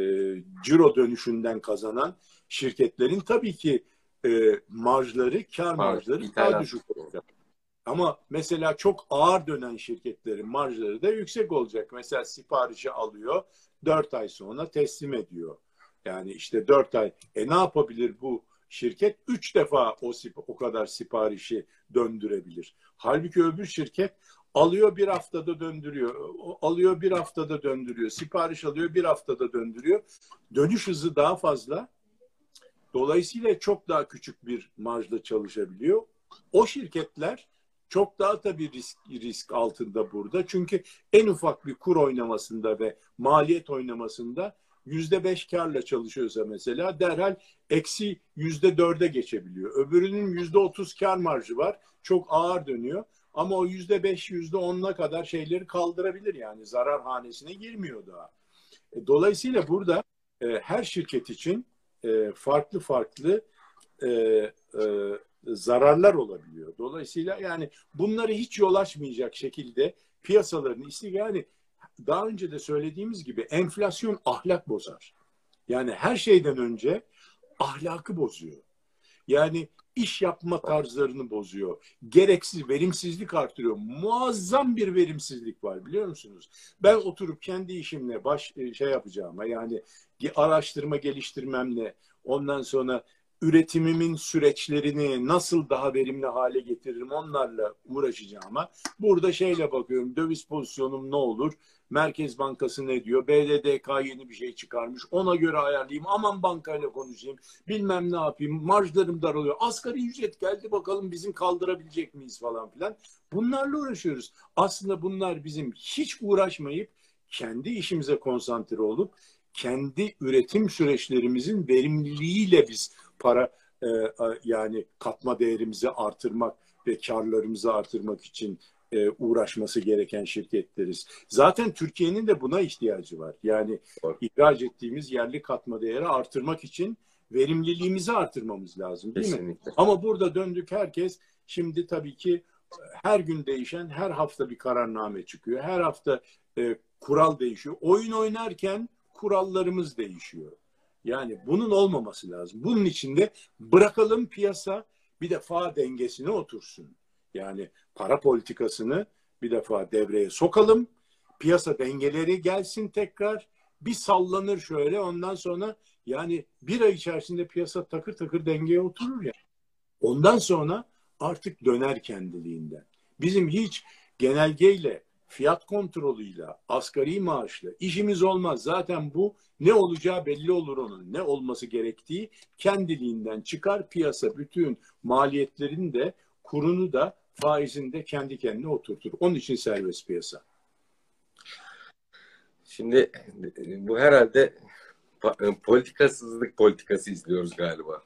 ciro dönüşünden kazanan şirketlerin tabii ki e, marjları, kar marjları İtalyan. daha düşük olacak. Ama mesela çok ağır dönen şirketlerin marjları da yüksek olacak. Mesela siparişi alıyor, dört ay sonra teslim ediyor. Yani işte dört ay. E ne yapabilir bu şirket? Üç defa o, o kadar siparişi döndürebilir. Halbuki öbür şirket alıyor bir haftada döndürüyor. Alıyor bir haftada döndürüyor. Sipariş alıyor bir haftada döndürüyor. Dönüş hızı daha fazla. Dolayısıyla çok daha küçük bir marjla çalışabiliyor. O şirketler çok daha tabii risk, risk altında burada. Çünkü en ufak bir kur oynamasında ve maliyet oynamasında yüzde beş karla çalışıyorsa mesela derhal eksi yüzde dörde geçebiliyor. Öbürünün yüzde otuz kar marjı var. Çok ağır dönüyor. Ama o yüzde beş, yüzde onuna kadar şeyleri kaldırabilir yani. Zarar hanesine girmiyor daha. E, dolayısıyla burada e, her şirket için e, farklı farklı e, e, zararlar olabiliyor. Dolayısıyla yani bunları hiç yol açmayacak şekilde piyasaların istikrarı yani daha önce de söylediğimiz gibi enflasyon ahlak bozar. Yani her şeyden önce ahlakı bozuyor. Yani iş yapma tarzlarını bozuyor. Gereksiz verimsizlik artırıyor. Muazzam bir verimsizlik var biliyor musunuz? Ben oturup kendi işimle baş e, şey yapacağıma yani araştırma geliştirmemle ondan sonra üretimimin süreçlerini nasıl daha verimli hale getiririm onlarla uğraşacağıma burada şeyle bakıyorum döviz pozisyonum ne olur Merkez Bankası ne diyor? BDDK yeni bir şey çıkarmış. Ona göre ayarlayayım. Aman bankayla konuşayım. Bilmem ne yapayım. Marjlarım daralıyor. Asgari ücret geldi. Bakalım bizim kaldırabilecek miyiz falan filan. Bunlarla uğraşıyoruz. Aslında bunlar bizim hiç uğraşmayıp kendi işimize konsantre olup kendi üretim süreçlerimizin verimliliğiyle biz para e, yani katma değerimizi artırmak ve karlarımızı artırmak için e, uğraşması gereken şirketleriz. Zaten Türkiye'nin de buna ihtiyacı var. Yani evet. ihraç ettiğimiz yerli katma değeri artırmak için verimliliğimizi artırmamız lazım değil Kesinlikle. mi? Ama burada döndük herkes şimdi tabii ki her gün değişen, her hafta bir kararname çıkıyor. Her hafta e, kural değişiyor. Oyun oynarken kurallarımız değişiyor. Yani bunun olmaması lazım. Bunun için de bırakalım piyasa bir defa dengesine otursun. Yani para politikasını bir defa devreye sokalım. Piyasa dengeleri gelsin tekrar. Bir sallanır şöyle ondan sonra yani bir ay içerisinde piyasa takır takır dengeye oturur ya. Ondan sonra artık döner kendiliğinden. Bizim hiç genelgeyle fiyat kontrolüyle, asgari maaşla işimiz olmaz. Zaten bu ne olacağı belli olur onun. Ne olması gerektiği kendiliğinden çıkar. Piyasa bütün maliyetlerini de kurunu da faizini de kendi kendine oturtur. Onun için serbest piyasa. Şimdi bu herhalde politikasızlık politikası izliyoruz galiba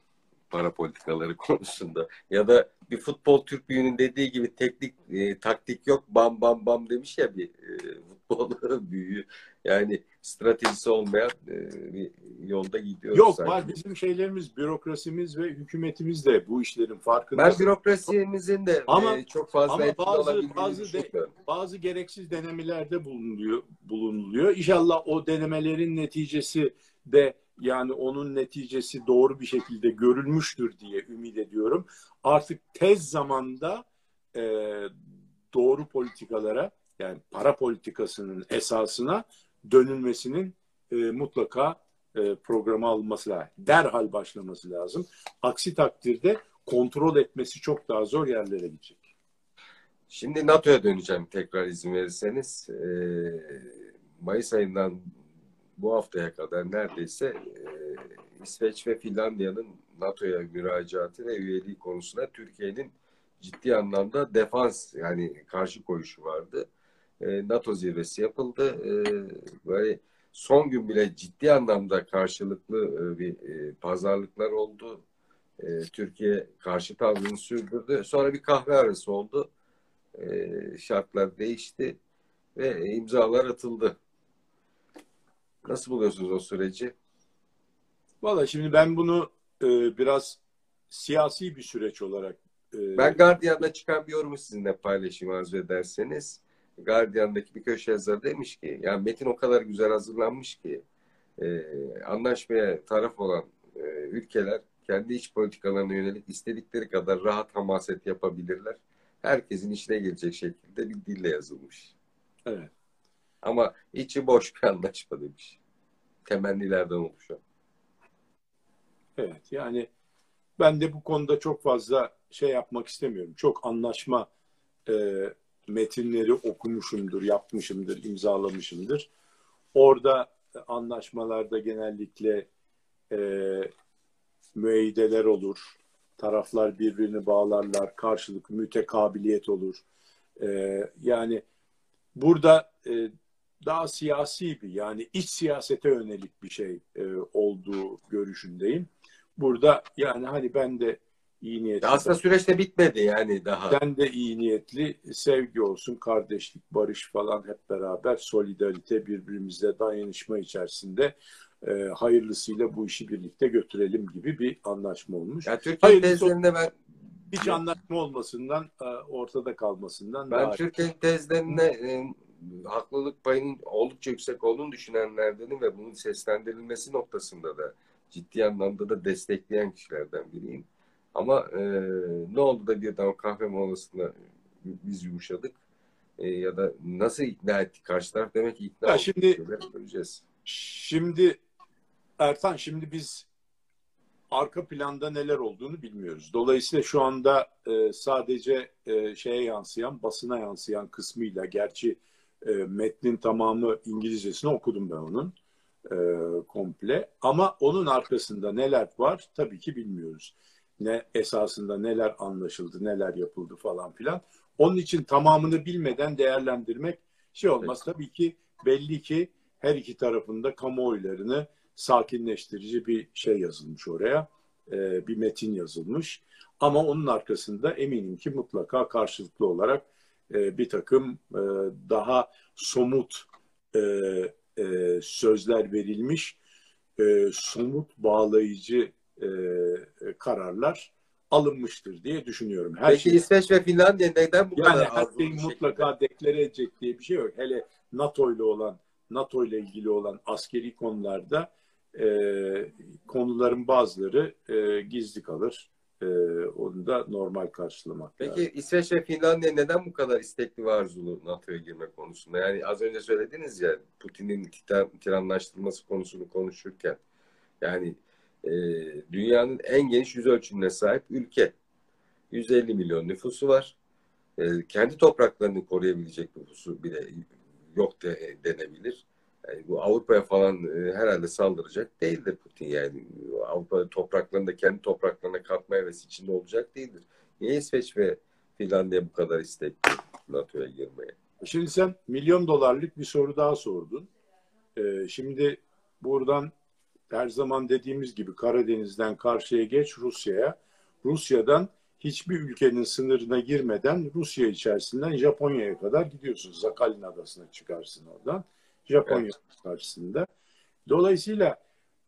para politikaları (laughs) konusunda. Ya da bir futbol Türk büyüğünün dediği gibi teknik e, taktik yok bam bam bam demiş ya bir e, (laughs) futbol büyüğü. Yani stratejisi olmayan e, bir yolda gidiyoruz. Yok sanki. var bizim şeylerimiz, bürokrasimiz ve hükümetimiz de bu işlerin farkında. Ben bürokrasimizin de ama, e, çok fazla ama bazı bazı de, bazı gereksiz denemelerde bulunuyor bulunuluyor. İnşallah o denemelerin neticesi de yani onun neticesi doğru bir şekilde görülmüştür diye ümit ediyorum. Artık tez zamanda e, doğru politikalara yani para politikasının esasına dönülmesinin e, mutlaka e, programa alınması lazım. Derhal başlaması lazım. Aksi takdirde kontrol etmesi çok daha zor yerlere gidecek. Şimdi NATO'ya döneceğim tekrar izin verirseniz. Ee, Mayıs ayından bu haftaya kadar neredeyse e, İsveç ve Finlandiya'nın NATO'ya müracaatı ve üyeliği konusunda Türkiye'nin ciddi anlamda defans yani karşı koyuşu vardı. E, NATO zirvesi yapıldı. E, böyle son gün bile ciddi anlamda karşılıklı e, bir e, pazarlıklar oldu. E, Türkiye karşı tavrını sürdürdü. Sonra bir kahve arası oldu. E, şartlar değişti ve imzalar atıldı. Nasıl buluyorsunuz o süreci? Valla şimdi ben bunu e, biraz siyasi bir süreç olarak e, ben Guardian'da çıkan bir yorumu sizinle paylaşayım arzu ederseniz. Guardian'daki bir köşe yazarı demiş ki yani metin o kadar güzel hazırlanmış ki e, anlaşmaya taraf olan e, ülkeler kendi iç politikalarına yönelik istedikleri kadar rahat hamaset yapabilirler. Herkesin işine gelecek şekilde bir dille yazılmış. Evet. Ama içi boş bir anlaşma demiş. Temennilerden oluşan. Evet yani ben de bu konuda çok fazla şey yapmak istemiyorum. Çok anlaşma e, metinleri okumuşumdur, yapmışımdır, imzalamışımdır. Orada anlaşmalarda genellikle e, müeyyideler olur. Taraflar birbirini bağlarlar. Karşılıklı mütekabiliyet olur. E, yani burada e, daha siyasi bir yani iç siyasete yönelik bir şey e, olduğu görüşündeyim. Burada yani hani ben de iyi niyetli. Aslında süreçte bitmedi yani daha. Ben de iyi niyetli sevgi olsun, kardeşlik, barış falan hep beraber solidarite birbirimizle dayanışma içerisinde e, hayırlısıyla bu işi birlikte götürelim gibi bir anlaşma olmuş. Ya Türkiye tezlerinde ben hiç anlaşma olmasından e, ortada kalmasından ben Türkiye tezlerinde e, haklılık payının oldukça yüksek olduğunu düşünenlerdenim ve bunun seslendirilmesi noktasında da ciddi anlamda da destekleyen kişilerden biriyim. Ama e, ne oldu da birden o kahve molasında biz yumuşadık e, ya da nasıl ikna ettik karşı taraf demek ki ikna ya şimdi göreceğiz. Şimdi Ertan şimdi biz arka planda neler olduğunu bilmiyoruz. Dolayısıyla şu anda e, sadece e, şeye yansıyan, basına yansıyan kısmıyla gerçi e, metnin tamamı İngilizcesini okudum ben onun e, komple. Ama onun arkasında neler var tabii ki bilmiyoruz. Ne esasında neler anlaşıldı, neler yapıldı falan filan. Onun için tamamını bilmeden değerlendirmek şey olmaz. Evet. Tabii ki belli ki her iki tarafında kamuoylarını sakinleştirici bir şey yazılmış oraya. E, bir metin yazılmış. Ama onun arkasında eminim ki mutlaka karşılıklı olarak e, bir takım e, daha somut e, e, sözler verilmiş, e, somut bağlayıcı e, kararlar alınmıştır diye düşünüyorum. Her Peki şey, İsveç ve Finlandiya neden bu yani kadar her şeyi mutlaka deklare edecek diye bir şey yok. Hele NATO ile olan NATO ile ilgili olan askeri konularda e, konuların bazıları e, gizli kalır. E, onu da normal karşılamak Peki lazım. İsveç ve Finlandiya neden bu kadar istekli ve arzulu NATO'ya girme konusunda? Yani az önce söylediniz ya Putin'in tiranlaştırması konusunu konuşurken yani e, dünyanın en geniş yüz ölçümüne sahip ülke. 150 milyon nüfusu var. E, kendi topraklarını koruyabilecek nüfusu bile yok de, denebilir. Yani bu Avrupa'ya falan e, herhalde saldıracak değildir Putin yani. Avrupa topraklarında kendi topraklarına katma hevesi içinde olacak değildir. Niye İsveç ve Finlandiya bu kadar istekli NATO'ya girmeye? Şimdi sen milyon dolarlık bir soru daha sordun. Ee, şimdi buradan her zaman dediğimiz gibi Karadeniz'den karşıya geç Rusya'ya. Rusya'dan hiçbir ülkenin sınırına girmeden Rusya içerisinden Japonya'ya kadar gidiyorsun. Zakalin Adası'na çıkarsın oradan. Japonya evet. karşısında. Dolayısıyla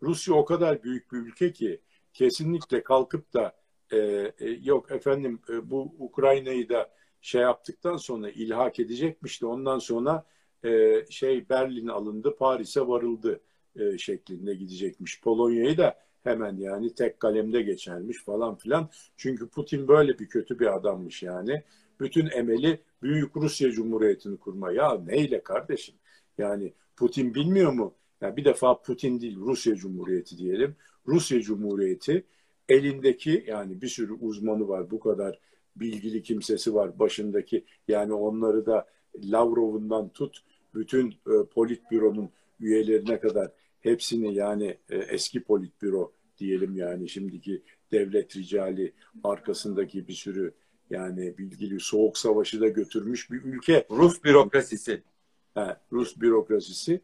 Rusya o kadar büyük bir ülke ki kesinlikle kalkıp da e, e, yok efendim e, bu Ukrayna'yı da şey yaptıktan sonra ilhak edecekmiş de ondan sonra e, şey Berlin alındı Paris'e varıldı e, şeklinde gidecekmiş. Polonya'yı da hemen yani tek kalemde geçermiş falan filan. Çünkü Putin böyle bir kötü bir adammış yani. Bütün emeli Büyük Rusya Cumhuriyeti'ni kurma. Ya neyle kardeşim? Yani Putin bilmiyor mu? Yani bir defa Putin değil Rusya Cumhuriyeti diyelim. Rusya Cumhuriyeti elindeki yani bir sürü uzmanı var bu kadar bilgili kimsesi var başındaki. Yani onları da Lavrov'undan tut bütün e, politbüronun üyelerine kadar hepsini yani e, eski politbüro diyelim yani şimdiki devlet ricali arkasındaki bir sürü yani bilgili soğuk savaşı da götürmüş bir ülke. Rus bürokrasisi. Ha, Rus bürokrasisi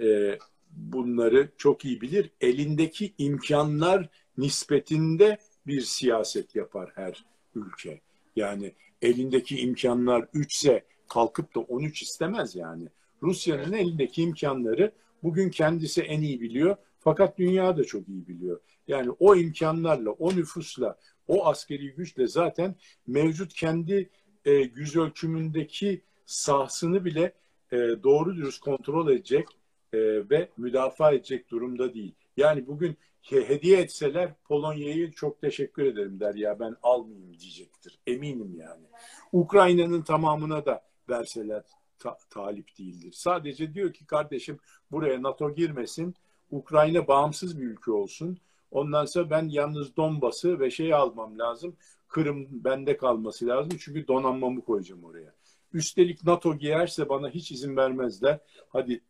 e, bunları çok iyi bilir. Elindeki imkanlar nispetinde bir siyaset yapar her ülke. Yani elindeki imkanlar 3 ise kalkıp da 13 istemez yani. Rusya'nın elindeki imkanları bugün kendisi en iyi biliyor. Fakat dünya da çok iyi biliyor. Yani o imkanlarla, o nüfusla, o askeri güçle zaten mevcut kendi e, yüz ölçümündeki sahasını bile e, doğru dürüst kontrol edecek e, ve müdafaa edecek durumda değil. Yani bugün hediye etseler Polonya'yı çok teşekkür ederim der ya ben almayayım diyecektir. Eminim yani. Ukrayna'nın tamamına da verseler ta- talip değildir. Sadece diyor ki kardeşim buraya NATO girmesin. Ukrayna bağımsız bir ülke olsun. Ondan sonra ben yalnız Donbas'ı ve şeyi almam lazım. Kırım bende kalması lazım. Çünkü donanmamı koyacağım oraya. Üstelik NATO girerse bana hiç izin vermezler. Hadi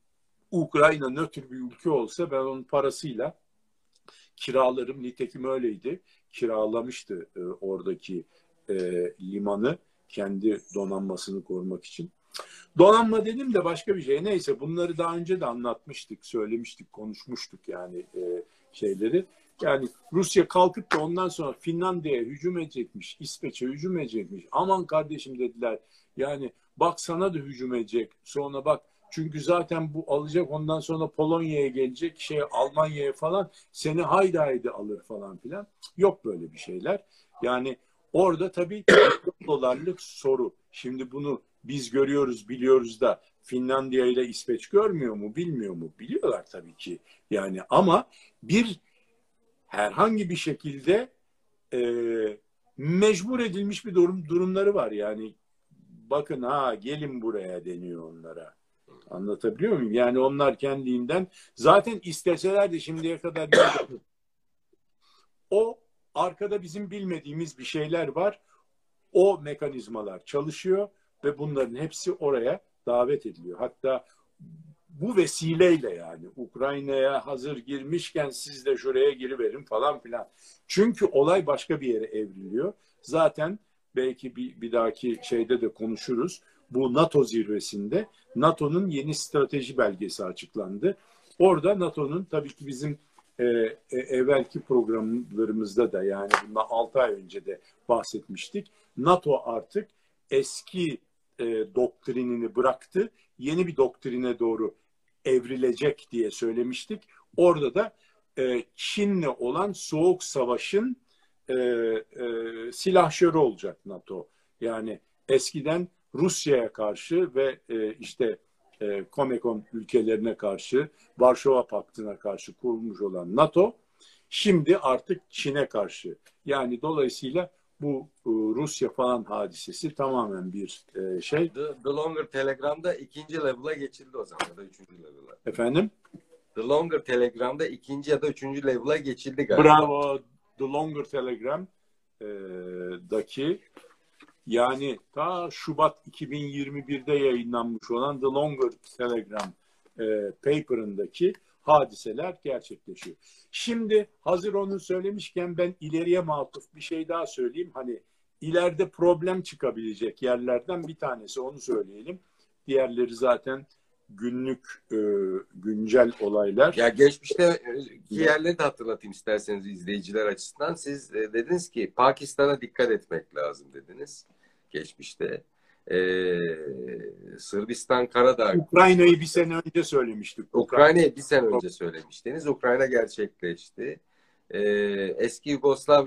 Ukrayna nötr bir ülke olsa ben onun parasıyla kiralarım. Nitekim öyleydi. Kiralamıştı e, oradaki e, limanı kendi donanmasını korumak için. Donanma dedim de başka bir şey. Neyse bunları daha önce de anlatmıştık, söylemiştik, konuşmuştuk yani e, şeyleri. Yani Rusya kalkıp da ondan sonra Finlandiya'ya hücum edecekmiş, İsveç'e hücum edecekmiş. Aman kardeşim dediler. Yani bak sana da hücum edecek. Sonra bak çünkü zaten bu alacak ondan sonra Polonya'ya gelecek, şey Almanya'ya falan seni haydi haydi alır falan filan. Yok böyle bir şeyler. Yani orada tabii dolarlık soru. Şimdi bunu biz görüyoruz, biliyoruz da Finlandiya ile İsveç görmüyor mu, bilmiyor mu? Biliyorlar tabii ki. Yani ama bir herhangi bir şekilde e, mecbur edilmiş bir durum durumları var. Yani bakın ha gelin buraya deniyor onlara. Anlatabiliyor muyum? Yani onlar kendinden zaten isteseler de şimdiye kadar o arkada bizim bilmediğimiz bir şeyler var. O mekanizmalar çalışıyor ve bunların hepsi oraya davet ediliyor. Hatta bu vesileyle yani Ukrayna'ya hazır girmişken siz de şuraya giriverin falan filan. Çünkü olay başka bir yere evriliyor. Zaten belki bir, bir dahaki şeyde de konuşuruz. Bu NATO zirvesinde NATO'nun yeni strateji belgesi açıklandı. Orada NATO'nun tabii ki bizim e, e, evvelki programlarımızda da yani bundan 6 ay önce de bahsetmiştik. NATO artık eski e, doktrinini bıraktı. Yeni bir doktrine doğru evrilecek diye söylemiştik. Orada da e, Çin'le olan soğuk savaşın e, e, silahşörü olacak NATO. Yani eskiden Rusya'ya karşı ve e, işte e, Comecon ülkelerine karşı, Varşova Paktı'na karşı kurulmuş olan NATO, şimdi artık Çin'e karşı. Yani dolayısıyla bu e, Rusya falan hadisesi tamamen bir e, şey. The, The Longer Telegram'da ikinci level'a geçildi o zaman ya da üçüncü level'a. Efendim? The Longer Telegram'da ikinci ya da üçüncü level'a geçildi galiba. Bravo. The Longer Telegram'daki yani ta Şubat 2021'de yayınlanmış olan The Longer Telegram e, paper'ındaki hadiseler gerçekleşiyor. Şimdi hazır onu söylemişken ben ileriye matuf bir şey daha söyleyeyim. Hani ileride problem çıkabilecek yerlerden bir tanesi onu söyleyelim. Diğerleri zaten günlük e, güncel olaylar. Ya geçmişte ki yerleri de hatırlatayım isterseniz izleyiciler açısından. Siz e, dediniz ki Pakistan'a dikkat etmek lazım dediniz geçmişte. Ee, Sırbistan, Karadağ. Ukrayna'yı bir sene önce söylemiştik. Ukrayna'yı bir sene önce söylemiştiniz. Ukrayna gerçekleşti. Ee, eski Yugoslav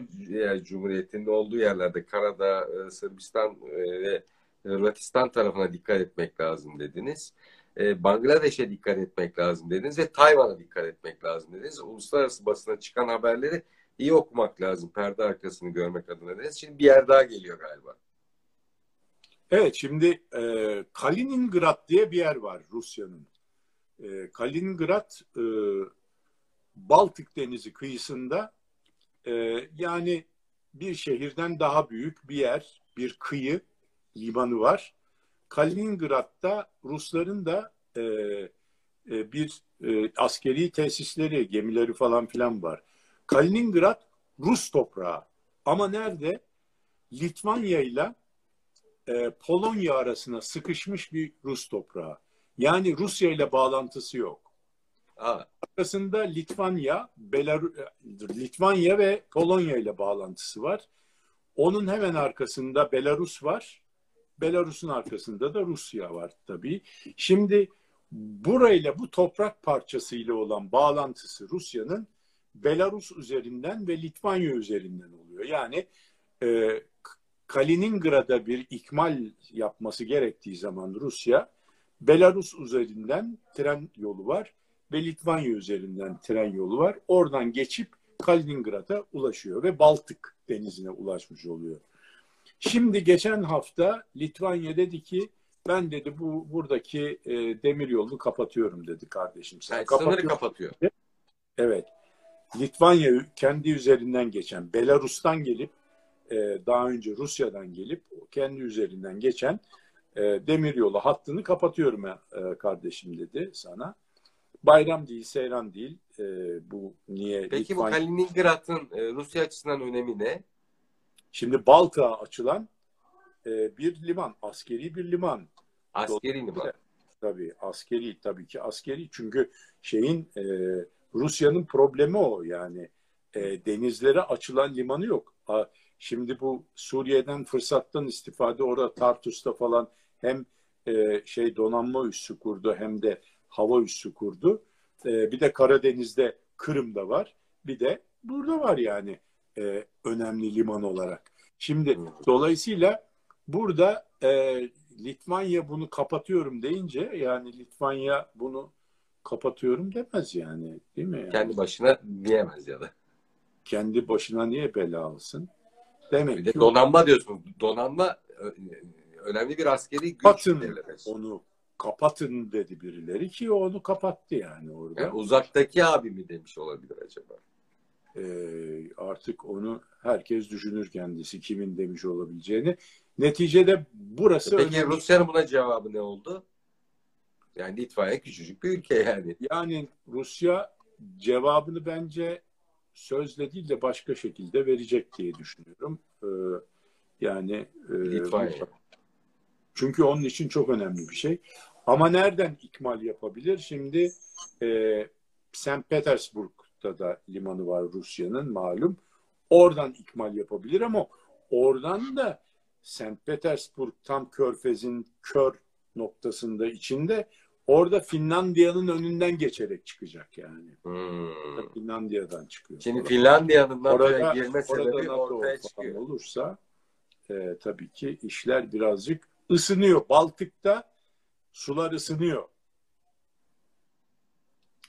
Cumhuriyeti'nde olduğu yerlerde Karadağ, e, Sırbistan e, ve Hırvatistan tarafına dikkat etmek lazım dediniz. Ee, Bangladeş'e dikkat etmek lazım dediniz ve Tayvan'a dikkat etmek lazım dediniz. Uluslararası basına çıkan haberleri iyi okumak lazım. Perde arkasını görmek adına dediniz. Şimdi bir yer daha geliyor galiba. Evet şimdi e, Kaliningrad diye bir yer var Rusya'nın. E, Kaliningrad e, Baltık Denizi kıyısında e, yani bir şehirden daha büyük bir yer, bir kıyı limanı var. Kaliningrad'da Rusların da e, e, bir e, askeri tesisleri, gemileri falan filan var. Kaliningrad Rus toprağı. Ama nerede? Litvanya ile e, Polonya arasına sıkışmış bir Rus toprağı. Yani Rusya ile bağlantısı yok. Aa, Arkasında Litvanya, Belarus, Litvanya ve Polonya ile bağlantısı var. Onun hemen arkasında Belarus var. Belarus'un arkasında da Rusya var tabii. Şimdi burayla bu toprak parçasıyla olan bağlantısı Rusya'nın Belarus üzerinden ve Litvanya üzerinden oluyor. Yani e, Kaliningrad'a bir ikmal yapması gerektiği zaman Rusya Belarus üzerinden tren yolu var ve Litvanya üzerinden tren yolu var. Oradan geçip Kaliningrad'a ulaşıyor ve Baltık denizine ulaşmış oluyor. Şimdi geçen hafta Litvanya dedi ki ben dedi bu buradaki e, demir yolunu kapatıyorum dedi kardeşim. Sen yani sınırı kapatıyor. Evet. Litvanya kendi üzerinden geçen, Belarus'tan gelip e, daha önce Rusya'dan gelip kendi üzerinden geçen e, demiryolu hattını kapatıyorum e, kardeşim dedi sana. Bayram değil, seyran değil. E, bu niye Peki bu Litvanya- Kaliningrad'ın e, Rusya açısından önemi ne? Şimdi Baltık'a açılan e, bir liman, askeri bir liman. Askeri liman. Tabii askeri tabii ki askeri çünkü şeyin e, Rusya'nın problemi o yani e, denizlere açılan limanı yok. A, şimdi bu Suriye'den fırsattan istifade orada Tartus'ta falan hem e, şey donanma üssü kurdu hem de hava üssü kurdu. E, bir de Karadeniz'de Kırım'da var. Bir de burada var yani e, önemli liman olarak. Şimdi dolayısıyla burada e, Litvanya bunu kapatıyorum deyince yani Litvanya bunu kapatıyorum demez yani değil mi? Yani Kendi başına diyemez ya da. kendi başına niye bela alsın? Demek Bir de ki donanma diyorsunuz. Donanma önemli bir askeri güç. kapatın onu kapatın dedi birileri ki onu kapattı yani orada. Yani uzaktaki abi mi demiş olabilir acaba? Ee, artık onu herkes düşünür kendisi kimin demiş olabileceğini. Neticede burası Peki önemli. Rusya'nın buna cevabı ne oldu? Yani Litvanya küçücük bir ülke yani. Yani Rusya cevabını bence sözle değil de başka şekilde verecek diye düşünüyorum. Ee, yani e, Litvanya. çünkü onun için çok önemli bir şey. Ama nereden ikmal yapabilir? Şimdi e, St. Petersburg'da da limanı var Rusya'nın malum. Oradan ikmal yapabilir ama oradan da St. Petersburg tam körfezin kör noktasında içinde orada Finlandiya'nın önünden geçerek çıkacak yani. Hmm. Finlandiya'dan çıkıyor. Şimdi Finlandiya'nın Orada- girme sebebi ortaya çıkıyor. olursa e, tabii ki işler birazcık ısınıyor. Baltık'ta sular ısınıyor.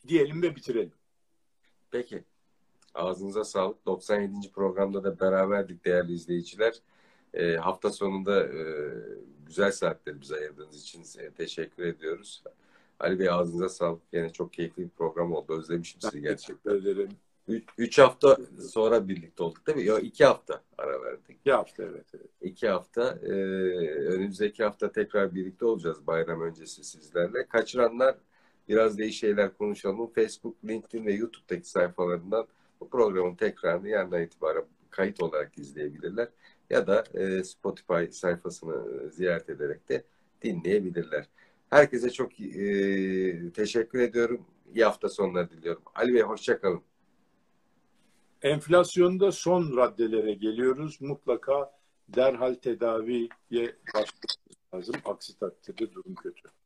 Diyelim ve bitirelim. Peki. Ağzınıza sağlık. 97. programda da beraberdik değerli izleyiciler. Ee, hafta sonunda e, güzel saatler bize ayırdığınız için size teşekkür ediyoruz. Ali Bey ağzınıza sağlık. Yine çok keyifli bir program oldu. Özlemişim sizi gerçekten. teşekkür ederim. Üç, üç hafta sonra birlikte olduk değil mi? Yok iki hafta ara verdik. İki hafta evet. evet. İki hafta. E, önümüzdeki hafta tekrar birlikte olacağız bayram öncesi sizlerle. Kaçıranlar biraz da şeyler konuşalım. Facebook, LinkedIn ve YouTube'daki sayfalarından bu programın tekrarını yarından itibaren kayıt olarak izleyebilirler. Ya da e, Spotify sayfasını ziyaret ederek de dinleyebilirler. Herkese çok e, teşekkür ediyorum. İyi hafta sonları diliyorum. Ali Bey hoşçakalın. Enflasyonda son raddelere geliyoruz. Mutlaka derhal tedaviye başlamamız lazım. Aksi takdirde durum kötü.